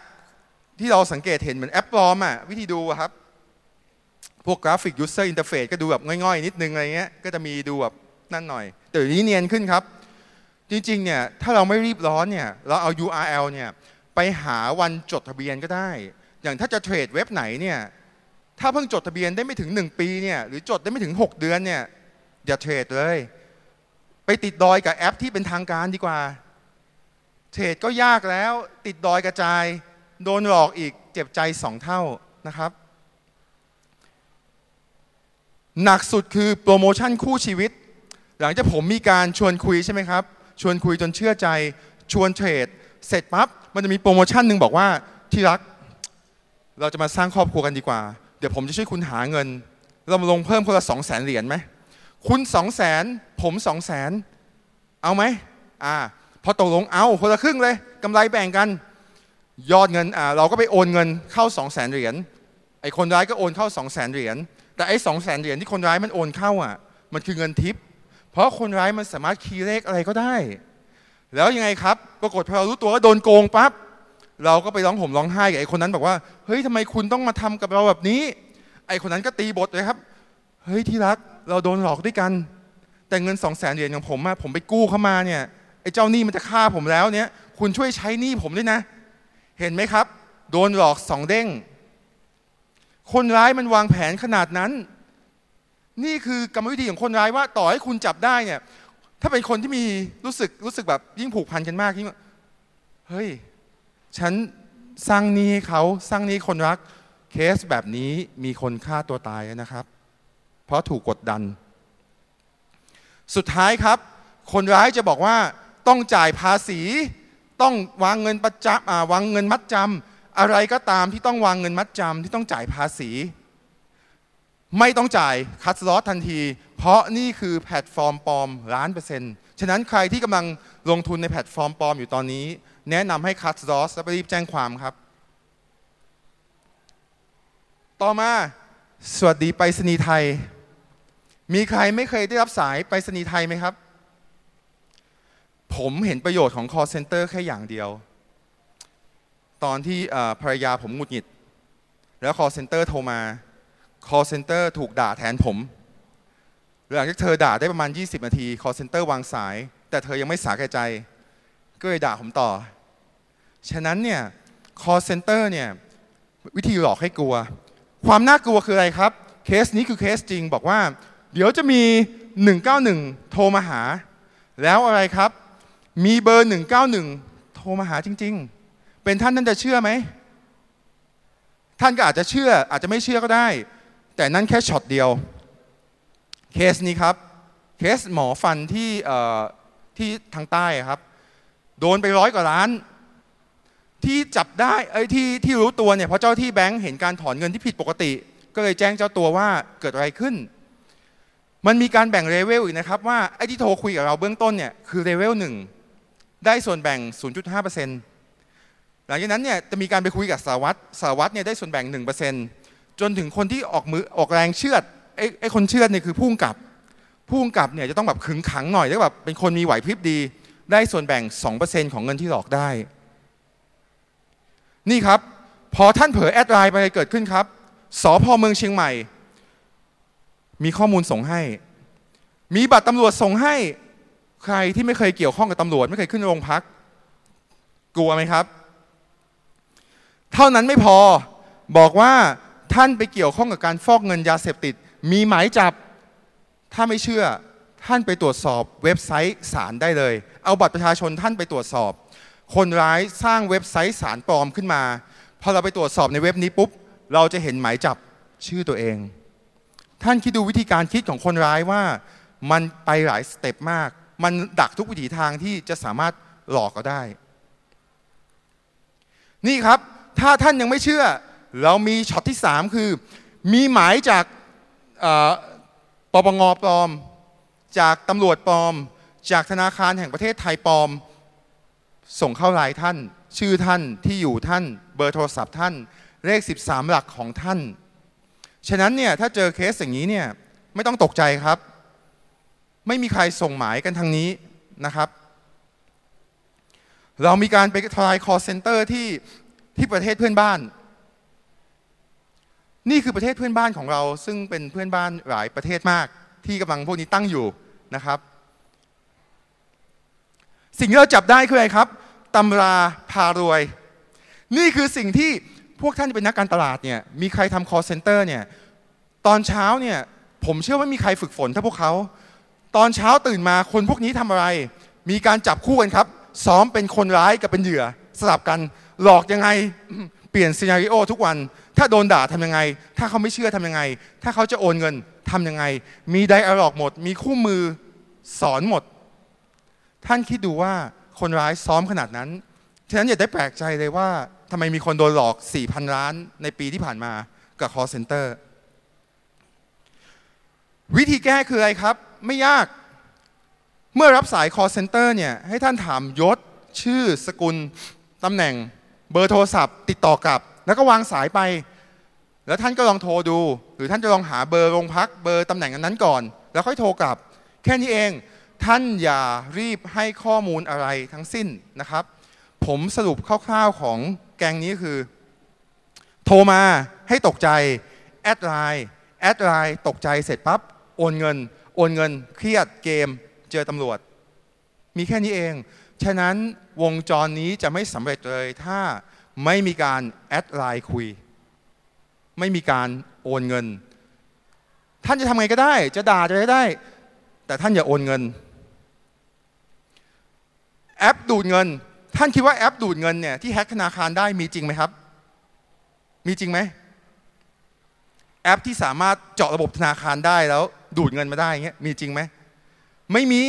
ที่เราสังเกตเห็นเหมือนแอปปลอมอะวิธีดูครับ พวก graphic user interface ก็ดูแบบง่อยๆ นิดนึงอะไรเงี้ย ก็จะมีดูแบบนั่นหน่อย แต่เดี๋ยวนี้เนียนขึ้นครับ จริงๆเนี่ยถ้าเราไม่รีบร้อนเนี่ยเราเอา URL เนี่ยไปหาวันจดทะเบียนก็ได้ อย่างถ้าจะเทรดเว็บไหนเนี่ยถ้าเพิ่งจดทะเบียนได้ไม่ถึง 1 ปีเนี่ยหรือจดได้ไม่ถึง 6 เดือนเนี่ยอย่าเทรดเลย ไปติดดอยกับแอปที่เป็นทางการดีกว่า เทรดก็ยากแล้วติดดอยกระจาย โดนหลอกอีกเจ็บใจสองเท่านะครับ หนักสุดคือโปรโมชั่นคู่ชีวิต หลังจากผมมีการชวนคุยใช่ไหมครับ ชวนคุยจนเชื่อใจ ชวนเทรด เสร็จปั๊บมันจะมีโปรโมชั่นหนึ่งบอกว่าที่รัก เราจะมาสร้างครอบครัวกันดีกว่า เดี๋ยวผมจะช่วยคุณหาเงิน เรามาลงเพิ่มคนละสองแสนเหรียญไหมคุณสองแสนผมสองแสนเอาไหมอ่าพอตกลงเอาคนละครึ่งเลยกำไรแบ่งกัน ยอดเงินอ่าเราก็ไปโอนเงินเข้าสองแสนเหรียญไอ้คนร้ายก็โอนเข้าสองแสนเหรียญแต่ไอ้สองแสนเหรียญที่คนร้ายมันโอนเข้าอะมันคือเงินทิป เพราะคนร้ายมันสามารถคีย์เลขอะไรก็ได้ แล้วยังไงครับ ปรากฏพอเรารู้ตัวว่าโดนโกงปั๊บ เราก็ไปร้องห่มร้องไห้กับไอ้คนนั้นบอกว่า เฮ้ยทำไมคุณต้องมาทำกับเราแบบนี้ ไอ้คนนั้นก็ตีบทเลยครับ เฮ้ยที่รัก เราโดนหลอกด้วยกัน แต่เงินสองแสนเหรียญของผมอะผมไปกู้เข้ามาเนี่ย ไอ้เจ้าหนี้มันจะฆ่าผมแล้วเนี่ย คุณช่วยใช้หนี้ผมด้วยนะ เห็นไหมครับ โดนหลอกสองเด้ง คนร้ายมันวางแผนขนาดนั้น นี่คือกรรมวิธีของคนร้ายว่าต่อให้คุณจับได้เนี่ย ถ้าเป็นคนที่มีรู้สึกรู้สึกแบบยิ่งผูกพันกันมากยิ่งเฮ้ย ฉันสร้างนี้เขาสร้างนี้คนรักเคสแบบนี้มีคนฆ่าตัวตายนะครับ เพราะถูกกดดัน สุดท้ายครับ คนร้ายจะบอกว่าต้องจ่ายภาษี ต้องวางเงินประจำอ่าวางเงินมัดจำอะไรก็ตามที่ต้องวางเงินมัดจำที่ต้องจ่ายภาษี ไม่ต้องจ่าย cut loss ทันที เพราะนี่คือแพลตฟอร์มปลอมล้านเปอร์เซ็นต์ฉะนั้นใครที่กำลังลงทุนในแพลตฟอร์มปลอมอยู่ตอนนี้ แนะนำให้คัตลอสและรีบแจ้งความครับ ต่อมาสวัสดีไปรษณีย์ไทย มีใครไม่เคยได้รับสายไปรษณีย์ไทยไหมครับ ผมเห็นประโยชน์ของ call center แค่อย่างเดียว ตอนที่ภรรยาผมหงุดหงิด แล้ว call center โทรมา call center ถูกด่าแทนผมหลังจากเธอด่าได้ประมาณ 20 นาที call center วางสาย แต่เธอยังไม่สาแก่ใจ ก็เลยด่าผมต่อ ฉะนั้นเนี่ย call center เนี่ยวิธีหลอกให้กลัว ความน่ากลัวคืออะไรครับ เคสนี้คือเคสจริงบอกว่า เดี๋ยวจะมี 191 โทรมาหา แล้วอะไรครับ มีเบอร์ 191 โทรมาหาจริง ๆ เป็นท่านท่านจะเชื่อไหม ท่านก็อาจจะเชื่ออาจจะไม่เชื่อก็ได้ แต่นั่นแค่ช็อตเดียว เคสนี้ครับ เคสหมอฟันที่ที่ทางใต้ครับ โดนไปร้อยกว่าล้าน ที่จับได้ไอ้ที่ที่รู้ตัวเนี่ยเพราะเจ้าที่แบงค์เห็นการถอนเงินที่ผิดปกติ ก็เลยแจ้งเจ้าตัวว่าเกิดอะไรขึ้น มันมีการแบ่งเลเวลอีกนะครับ ว่าไอ้ที่โทรคุยกับเราเบื้องต้นเนี่ยคือเลเวลหนึ่งได้ส่วนแบ่ง 0.5%หลังจากนั้นเนี่ยจะมีการไปคุยกับสารวัตรสารวัตรเนี่ยได้ส่วนแบ่ง 1% จนถึงคนที่ออกมือออกแรงเชือดไอ้ไอ้คนเชือดเนี่ยคือผู้กำกับผู้กำกับเนี่ยจะต้องแบบขึงขังหน่อยแล้วแบบเป็นคนมีไหวพริบดี ได้ส่วนแบ่ง 2%ของเงินที่หลอกได้ นี่ครับ พอท่านเผยแอดไลน์ไปเกิดขึ้นครับสพเมืองเชียงใหม่ มีข้อมูลส่งให้ มีบัตรตำรวจส่งให้ใครที่ไม่เคยเกี่ยวข้องกับตำรวจ ไม่เคยขึ้นโรงพัก กลัวไหมครับ เท่านั้นไม่พอบอกว่า ท่านไปเกี่ยวข้องกับการฟอกเงินยาเสพติด มีหมายจับ ถ้าไม่เชื่อท่านไปตรวจสอบเว็บไซต์ศาลได้เลย เอาบัตรประชาชนท่านไปตรวจสอบ คนร้ายสร้างเว็บไซต์สารปลอมขึ้นมา พอเราไปตรวจสอบในเว็บนี้ปุ๊บ เราจะเห็นหมายจับชื่อตัวเอง ท่านคิดดูวิธีการคิดของคนร้ายว่า มันไปหลายสเต็ปมาก มันดักทุกวิถีทางที่จะสามารถหลอกเราได้ นี่ครับ ถ้าท่านยังไม่เชื่อ เรามีช็อตที่ 3 คือ มีหมายจากปปงปลอม จากตำรวจปลอม จากธนาคารแห่งประเทศไทยปลอม ส่งเข้าไลน์ท่าน ชื่อท่านที่อยู่ท่าน เบอร์โทรศัพท์ท่าน เลข 13 หลักของท่าน ฉะนั้นเนี่ยถ้าเจอเคสอย่างนี้เนี่ยไม่ต้องตกใจครับ ไม่มีใครส่งหมายกันทางนี้นะครับ เรามีการไปทลาย call center ที่ที่ประเทศเพื่อนบ้าน นี่คือประเทศเพื่อนบ้านของเรา ซึ่งเป็นเพื่อนบ้านหลายประเทศมาก ที่กำลังพวกนี้ตั้งอยู่นะครับ สิ่งที่เราจับได้คืออะไรครับตำราพารวย นี่คือสิ่งที่พวกท่านที่เป็นนักการตลาดเนี่ยมีใครทำ call center เนี่ยตอนเช้าเนี่ยผมเชื่อว่ามีใครฝึกฝนถ้าพวกเขา ตอนเช้าตื่นมาคนพวกนี้ทำอะไร มีการจับคู่กันครับ ซ้อมเป็นคนร้ายกับเป็นเหยื่อ สลับกันหลอกยังไง เปลี่ยนซีนารีโอทุกวัน ถ้าโดนด่าทำยังไง ถ้าเขาไม่เชื่อทำยังไง ถ้าเขาจะโอนเงินทำยังไง มีไดอะล็อกหมด มีคู่มือสอนหมด ท่านคิดดูว่าคนร้ายซ้อมขนาดนั้น ฉะนั้นอย่าได้แปลกใจเลยว่าทำไมมีคนโดนหลอก 4,000 ล้านในปีที่ผ่านมากับ call center วิธีแก้คืออะไรครับ ไม่ยาก เมื่อรับสาย call center เนี่ยให้ท่านถามยศ ชื่อสกุลตำแหน่ง เบอร์โทรศัพท์ ติดต่อกลับ แล้วก็วางสายไป แล้วท่านก็ลองโทรดู หรือท่านจะลองหาเบอร์โรงพักเบอร์ตำแหน่งนั้นก่อน แล้วค่อยโทรกลับ แค่นี้เองท่านอย่ารีบให้ข้อมูลอะไรทั้งสิ้นนะครับ ผมสรุปคร่าวๆของแก๊งนี้คือ โทรมาให้ตกใจ แอดไลน์แอดไลน์ตกใจเสร็จปั๊บโอนเงิน โอนเงิน เครียดเกม เจอตำรวจ มีแค่นี้เอง ฉะนั้นวงจรนี้จะไม่สำเร็จเลยถ้าไม่มีการแอดไลน์คุย ไม่มีการโอนเงิน ท่านจะทำไงก็ได้ จะด่าจะได้ แต่ท่านอย่าโอนเงิน แอปดูดเงิน ท่านคิดว่าแอปดูดเงินเนี่ยที่แฮ็กธนาคารได้มีจริงไหมครับ มีจริงไหมแอปที่สามารถเจาะระบบธนาคารได้แล้ว ดูดเงินมาได้เงี้ยมีจริงไหมไม่มี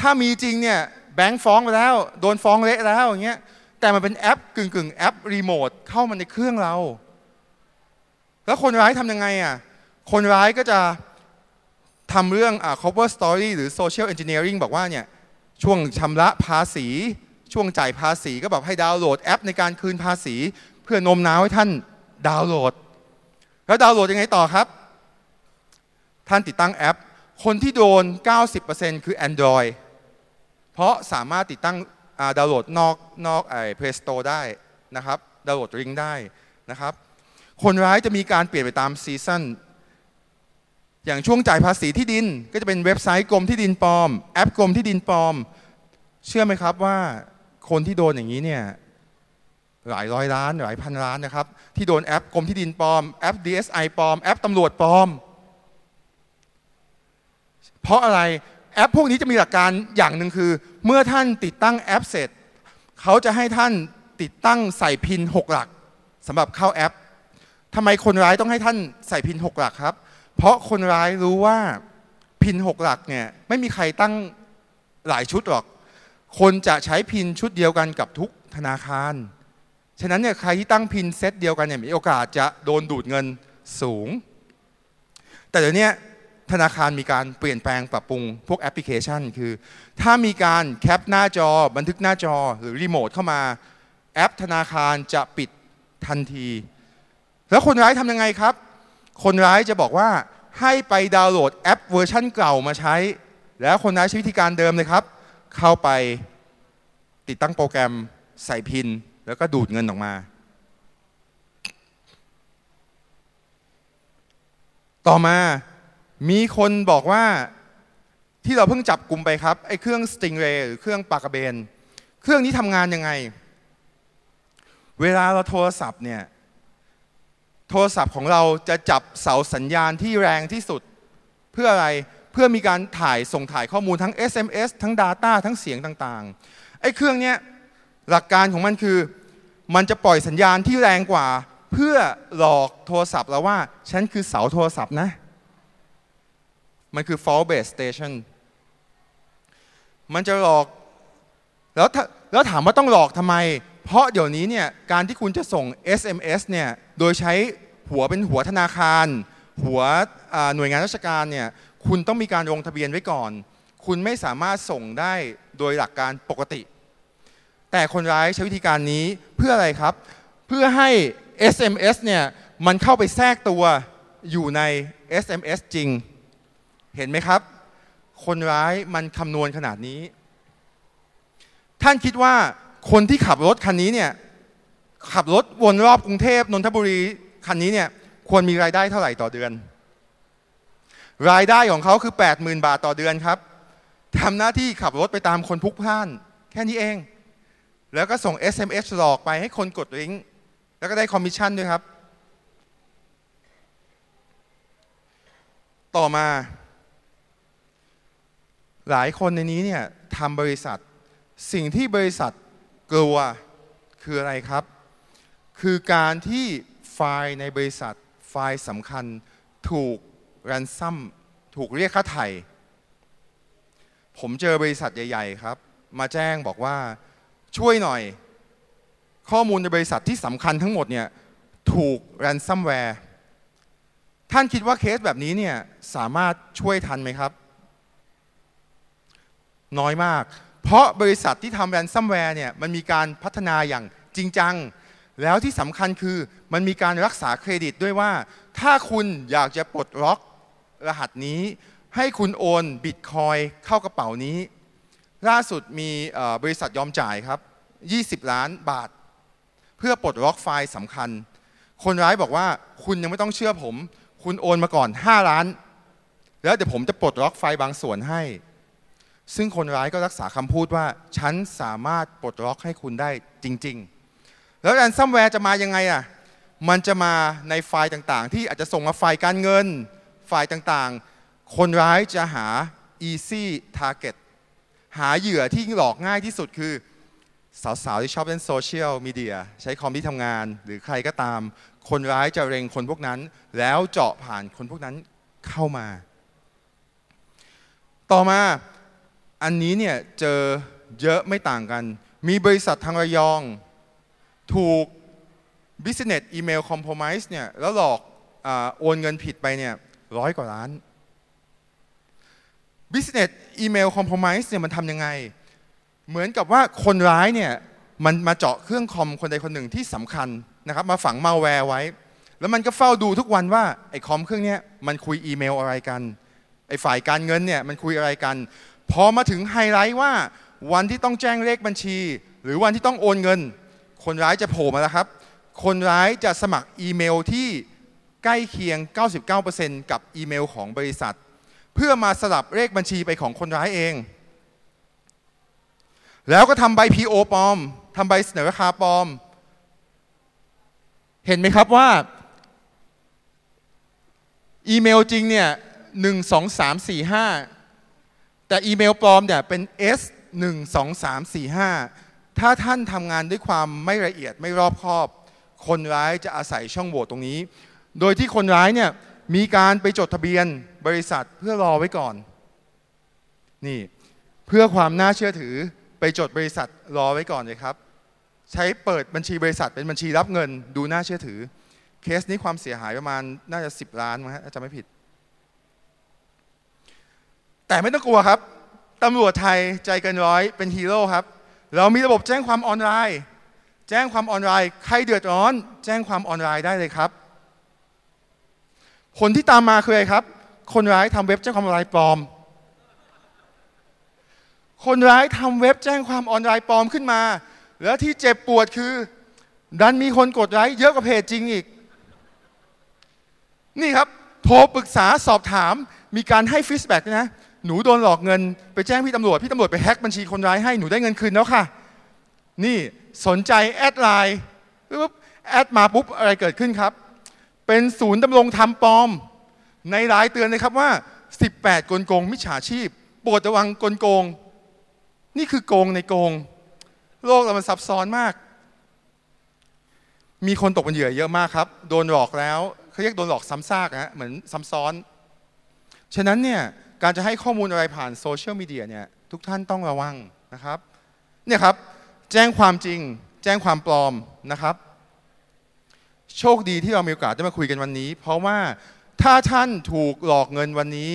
ถ้ามีจริงเนี่ย แบงค์ฟ้องไปแล้ว โดนฟ้องเละแล้วอย่างเงี้ยแต่มันเป็นแอปกึ่งกึ่งแอปรีโมทเข้ามาในเครื่องเรา แล้วคนร้ายทำยังไงอะคนร้ายก็จะทำเรื่องอ่า cover story หรือ social engineering บอกว่าเนี่ยช่วงชำระภาษี ช่วงจ่ายภาษีก็แบบให้ดาวน์โหลดแอปในการคืนภาษี เพื่อโน้มน้าวให้ท่านดาวน์โหลด แล้วดาวน์โหลดยังไงต่อครับ ท่านติดตั้งแอป คนที่โดน 90%คือ Android เพราะสามารถติดตั้งดาวน์โหลดนอกนอกไอ้ Play Store ได้นะครับดาวน์โหลดลิงก์ได้นะครับ คนร้ายจะมีการเปลี่ยนไปตาม season อย่างช่วงจ่ายภาษีที่ดิน ก็จะเป็นเว็บไซต์กรมที่ดินปลอม แอปกรมที่ดินปลอม เชื่อไหมครับว่าคนที่โดนอย่างนี้เนี่ยหลายร้อยล้านหลายพันล้านนะครับ ที่โดนแอปกรมที่ดินปลอมแอป DSI ปลอมแอปตำรวจปลอม เพราะอะไร แอปพวกนี้จะมีหลักการอย่างหนึ่งคือ เมื่อท่านติดตั้งแอปเสร็จ เขาจะให้ท่านติดตั้งใส่พิน 6 หลักสำหรับเข้าแอปทำไมคนร้ายต้องให้ท่านใส่พิน 6 หลักครับ เพราะคนร้ายรู้ว่าพิน 6 หลักเนี่ยไม่มีใครตั้งหลายชุดหรอก คนจะใช้พินชุดเดียวกันกับทุกธนาคาร ฉะนั้นเนี่ยใครที่ตั้งพินเซตเดียวกันเนี่ยมีโอกาสจะโดนดูดเงินสูง แต่เดี๋ยวนี้ ธนาคารมีการเปลี่ยนแปลงปรับปรุงพวกแอปพลิเคชัน คือ ถ้ามีการแคปหน้าจอบันทึกหน้าจอหรือรีโมทเข้ามาแอปธนาคารจะปิดทันที แล้วคนร้ายทำยังไงครับ คนร้ายจะบอกว่าให้ไปดาวน์โหลดแอปเวอร์ชันเก่ามาใช้ แล้วคนร้ายใช้วิธีการเดิมเลยครับ เข้าไปติดตั้งโปรแกรมใส่ PIN แล้วก็ดูดเงินออกมา ต่อมา มีคนบอกว่าที่เราเพิ่งจับกลุ่มไปครับไอ้เครื่อง Stingray หรือเครื่องปากกระเบน เครื่องนี้ทำงานยังไง เวลาเราโทรศัพท์เนี่ยโทรศัพท์ของเราจะจับเสาสัญญาณที่แรงที่สุด เพื่ออะไรเพื่อมีการถ่ายส่งถ่ายข้อมูลทั้ง SMS ทั้ง Data ทั้งเสียงต่างๆไอ้เครื่องนี้หลักการของมันคือ มันจะปล่อยสัญญาณที่แรงกว่า เพื่อหลอกโทรศัพท์เราว่าฉันคือเสาโทรศัพท์นะ มันคือ fault based station มันจะหลอก แล้วแล้วถามว่าต้องหลอกทำไม เพราะเดี๋ยวนี้เนี่ยการที่คุณจะส่ง SMS เนี่ยโดยใช้หัวเป็นหัวธนาคาร หัวหน่วยงานราชการเนี่ยคุณต้องมีการลงทะเบียนไว้ก่อน คุณไม่สามารถส่งได้โดยหลักการปกติ แต่คนร้ายใช้วิธีการนี้เพื่ออะไรครับ เพื่อให้ SMS เนี่ยมันเข้าไปแทรกตัวอยู่ใน SMS จริง เห็นไหมครับ คนร้ายมันคำนวณขนาดนี้ ท่านคิดว่าคนที่ขับรถคันนี้เนี่ยขับรถวนรอบกรุงเทพนนทบุรีคันนี้เนี่ยควรมีรายได้เท่าไหร่ต่อเดือน รายได้ของเขาคือ 80,000 บาทต่อเดือนครับทำหน้าที่ขับรถไปตามคนพุกพ่าน แค่นี้เอง แล้วก็ส่ง SMS หลอกไปให้คนกดลิงก์แล้วก็ได้คอมมิชชั่นด้วยครับ ต่อมา หลายคนในนี้เนี่ยทำบริษัท สิ่งที่บริษัทกลัวคืออะไรครับ คือการที่ไฟล์ในบริษัท ไฟล์สำคัญถูก ransom ถูกเรียกค่าไถ่ผมเจอบริษัทใหญ่ ๆ ครับ มาแจ้งบอกว่าช่วยหน่อย ข้อมูลในบริษัทที่สำคัญทั้งหมดเนี่ยถูก ransomware ท่านคิดว่าเคสแบบนี้เนี่ยสามารถช่วยทันไหมครับ น้อยมาก เพราะบริษัทที่ทำ ransomware เนี่ยมันมีการพัฒนาอย่างจริงจัง แล้วที่สำคัญคือมันมีการรักษาเครดิตด้วยว่า ถ้าคุณอยากจะปลดล็อกรหัสนี้ ให้คุณโอนบิตคอยเข้ากระเป๋านี้ ล่าสุดมีบริษัทยอมจ่ายครับ 20 ล้านบาท เพื่อปลดล็อกไฟล์สำคัญ คนร้ายบอกว่าคุณยังไม่ต้องเชื่อผม คุณโอนมาก่อน 5 ล้าน แล้วเดี๋ยวผมจะปลดล็อกไฟล์บางส่วนให้ ซึ่งคนร้ายก็รักษาคำพูดว่า ฉันสามารถปลดล็อกให้คุณได้จริง ๆ แล้ว ransomware จะมายังไงอะ มันจะมาในไฟล์ต่างๆ ที่อาจจะส่งมาไฟล์การเงิน ไฟล์ต่างๆ คนร้ายจะหา easy target หาเหยื่อที่หลอกง่ายที่สุดคือ สาวๆ ที่ชอบเล่นโซเชียลมีเดียใช้คอมที่ทำงาน หรือใครก็ตาม คนร้ายจะเล็งคนพวกนั้น แล้วเจาะผ่านคนพวกนั้นเข้ามา ต่อมา อันนี้เนี่ยเจอเยอะไม่ต่างกัน มีบริษัททางระยอง ถูก Business Email Compromise เนี่ยแล้วหลอกอโอนเงินผิดไปเนี่ยร้อยกว่าล้าน Business Email Compromise เนี่ยมันทำยังไง เหมือนกับว่าคนร้ายเนี่ยมันมาเจาะเครื่องคอมคนใดคนหนึ่งที่สำคัญนะครับมาฝังมาแวร์ไว้ แล้วมันก็เฝ้าดูทุกวันว่าไอ้คอมเครื่องนี้มันคุยอีเมลอะไรกันไอ้ฝ่ายการเงินเนี่ยมันคุยอะไรกัน พอมาถึงไฮไลท์ว่าวันที่ต้องแจ้งเลขบัญชี หรือวันที่ต้องโอนเงิน คนร้ายจะโผล่มาแล้วครับ คนร้ายจะสมัครอีเมลที่ใกล้เคียง 99%กับอีเมลของบริษัท เพื่อมาสลับเลขบัญชีไปของคนร้ายเอง แล้วก็ทำใบ PO ปลอมทำใบเสนอราคาปลอม เห็นไหมครับว่าอีเมลจริงเนี่ยหนึ่งสองสามสี่ห้า แต่อีเมลปลอมเนี่ยเป็น S หนึ่งสองสามสี่ห้าถ้าท่านทำงานด้วยความไม่ละเอียดไม่รอบคอบ คนร้ายจะอาศัยช่องโหว่ตรงนี้ โดยที่คนร้ายเนี่ยมีการไปจดทะเบียนบริษัทเพื่อรอไว้ก่อน นี่เพื่อความน่าเชื่อถือไปจดบริษัทรอไว้ก่อนเลยครับ ใช้เปิดบัญชีบริษัทเป็นบัญชีรับเงิน ดูน่าเชื่อถือ เคสนี้ความเสียหายประมาณน่าจะ 10 ล้านมั้งฮะถ้าจำไม่ผิด แต่ไม่ต้องกลัวครับตำรวจไทยใจกินร้อยเป็นฮีโร่ครับ เรามีระบบแจ้งความออนไลน์ แจ้งความออนไลน์ ใครเดือดร้อน แจ้งความออนไลน์ได้เลยครับ ผลที่ตามมาคืออะไรครับ คนร้ายทำเว็บแจ้งความออนไลน์ปลอม คนร้ายทำเว็บแจ้งความออนไลน์ปลอมขึ้นมา แล้วที่เจ็บปวดคือ ดันมีคนกดไลค์เยอะกว่าเพจจริงอีก นี่ครับ โทรปรึกษาสอบถามมีการให้ feedback นะ หนูโดนหลอกเงิน ไปแจ้งพี่ตำรวจ พี่ตำรวจไปแฮ็กบัญชีคนร้ายให้ หนูได้เงินคืนแล้วค่ะ นี่สนใจแอดไลน์ปุ๊บแอดมาปุ๊บอะไรเกิดขึ้นครับ เป็นศูนย์ดำรงธรรมปลอม ในรายเตือนเลยครับว่า 18 กลโกง มิจฉาชีพโปรดระวังกลโกง นี่คือโกงในโกง โลกเรามันซับซ้อนมาก มีคนตกเป็นเหยื่อเยอะมากครับ โดนหลอกแล้วเขาเรียกโดนหลอกซ้ำซากนะเหมือนซ้ำซ้อน ฉะนั้นเนี่ย การจะให้ข้อมูลอะไรผ่านโซเชียลมีเดียเนี่ยทุกท่านต้องระวังนะครับเนี่ยครับแจ้งความจริง แจ้งความปลอมนะครับ โชคดีที่เรามีโอกาสได้มาคุยกันวันนี้ เพราะว่าถ้าท่านถูกหลอกเงินวันนี้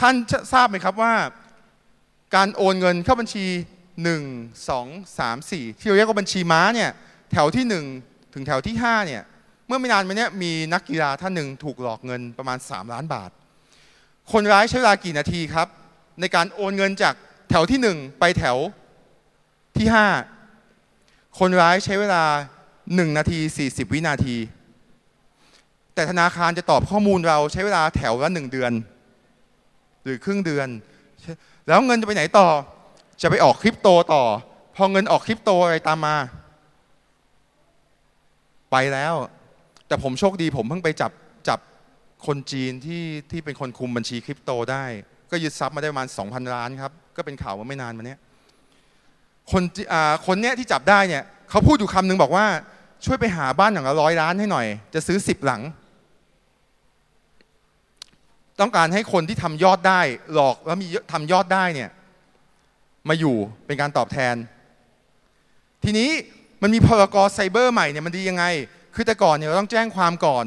ท่านทราบไหมครับว่า การโอนเงินเข้าบัญชี 1 2 3 4 ที่เราเรียกว่าบัญชีม้าเนี่ยแถวที่ 1 ถึงแถวที่5เนี่ยเมื่อไม่นานมานี้มีนักกีฬาท่านหนึ่งถูกหลอกเงินประมาณ 3 ล้านบาท คนร้ายใช้เวลากี่นาทีครับ ในการโอนเงินจากแถวที่ 1 ไปแถวที่ 5 คนร้ายใช้เวลา 1 นาที 40 วินาที แต่ธนาคารจะตอบข้อมูลเราใช้เวลาแถวละ 1 เดือน หรือครึ่งเดือน แล้วเงินจะไปไหนต่อจะไปออกคริปโตต่อ พอเงินออกคริปโตอะไรตามมา ไปแล้ว แต่ผมโชคดีผมเพิ่งไปจับจับ คนจีนที่ที่เป็นคนคุมบัญชีคริปโตได้ ก็ยึดทรัพย์มาได้ประมาณ 2,000 ล้านครับ ก็เป็นข่าวมาไม่นานมาเนี้ยคนคนเนี้ยที่จับได้เนี่ยเขาพูดอยู่คำหนึ่งบอกว่าช่วยไปหาบ้านหลังละร้อยล้านให้หน่อย จะซื้อสิบหลัง ต้องการให้คนที่ทำยอดได้หลอกแล้วมีทำยอดได้เนี่ยมาอยู่เป็นการตอบแทน ทีนี้มันมีพรกไซเบอร์ใหม่เนี่ยมันดียังไง คือแต่ก่อนเนี่ยเราต้องแจ้งความก่อน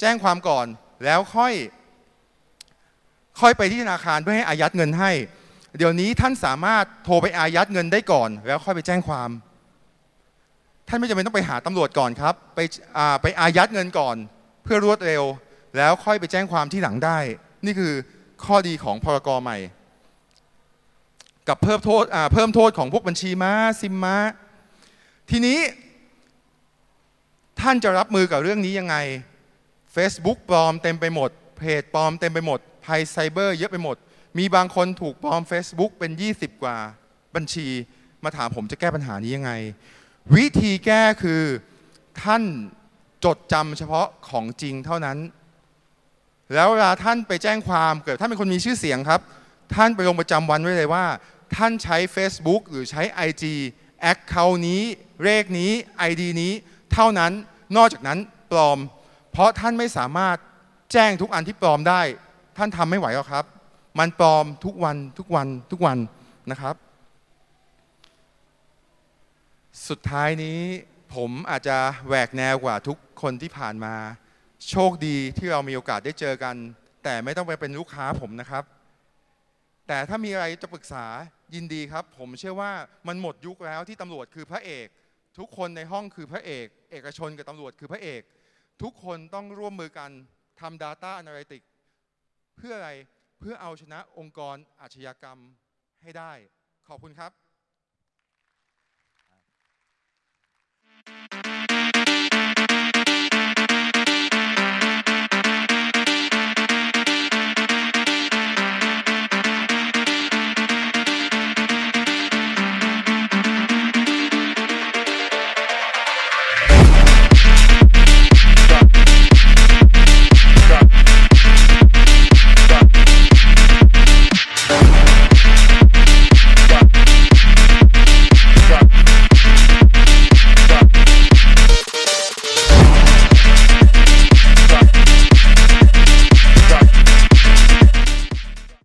แจ้งความก่อน แล้วค่อยค่อยไปที่ธนาคารเพื่อให้อายัดเงินให้ เดี๋ยวนี้ท่านสามารถโทรไปอายัดเงินได้ก่อน แล้วค่อยไปแจ้งความ ท่านไม่จำเป็นต้องไปหาตำรวจก่อนครับ ไปไปอายัดเงินก่อน เพื่อรวดเร็ว แล้วค่อยไปแจ้งความที่หลังได้ นี่คือข้อดีของพรกใหม่ กับเพิ่มโทษเพิ่มโทษของพวกบัญชีม้าซิมม้า ทีนี้ ท่านจะรับมือกับเรื่องนี้ยังไง Facebook ปลอมเต็มไปหมด เพจปลอมเต็มไปหมดภัยไซเบอร์เยอะไปหมด มีบางคนถูกปลอม Facebook เป็น 20 กว่าบัญชีมาถามผมจะแก้ปัญหานี้ยังไง วิธีแก้คือท่านจดจำเฉพาะของจริงเท่านั้น แล้วเวลาท่านไปแจ้งความเกิดท่านเป็นคนมีชื่อเสียงครับ ท่านไปลงประจำวันไว้เลยว่า ท่านใช้ Facebook หรือใช้ IG แอคเคาท์นี้เลขนี้ ID นี้ เท่านั้นนอกจากนั้นปลอม เพราะท่านไม่สามารถแจ้งทุกอันที่ปลอมได้ ท่านทำไม่ไหวหรอกครับ มันปลอมทุกวันทุกวันทุกวันนะครับ สุดท้ายนี้ผมอาจจะแหวกแนวกว่าทุกคนที่ผ่านมา โชคดีที่เรามีโอกาสได้เจอกัน แต่ไม่ต้องไปเป็นลูกค้าผมนะครับ แต่ถ้ามีอะไรจะปรึกษายินดีครับ ผมเชื่อว่ามันหมดยุคแล้วที่ตำรวจคือพระเอก ทุกคนในห้องคือพระเอก เอกชนกับตำรวจคือพระเอก ทุกคนต้องร่วมมือกันทำ Data Analytics เพื่ออะไรเพื่อเอาชนะองค์กรอาชญากรรมให้ได้ ขอบคุณครับ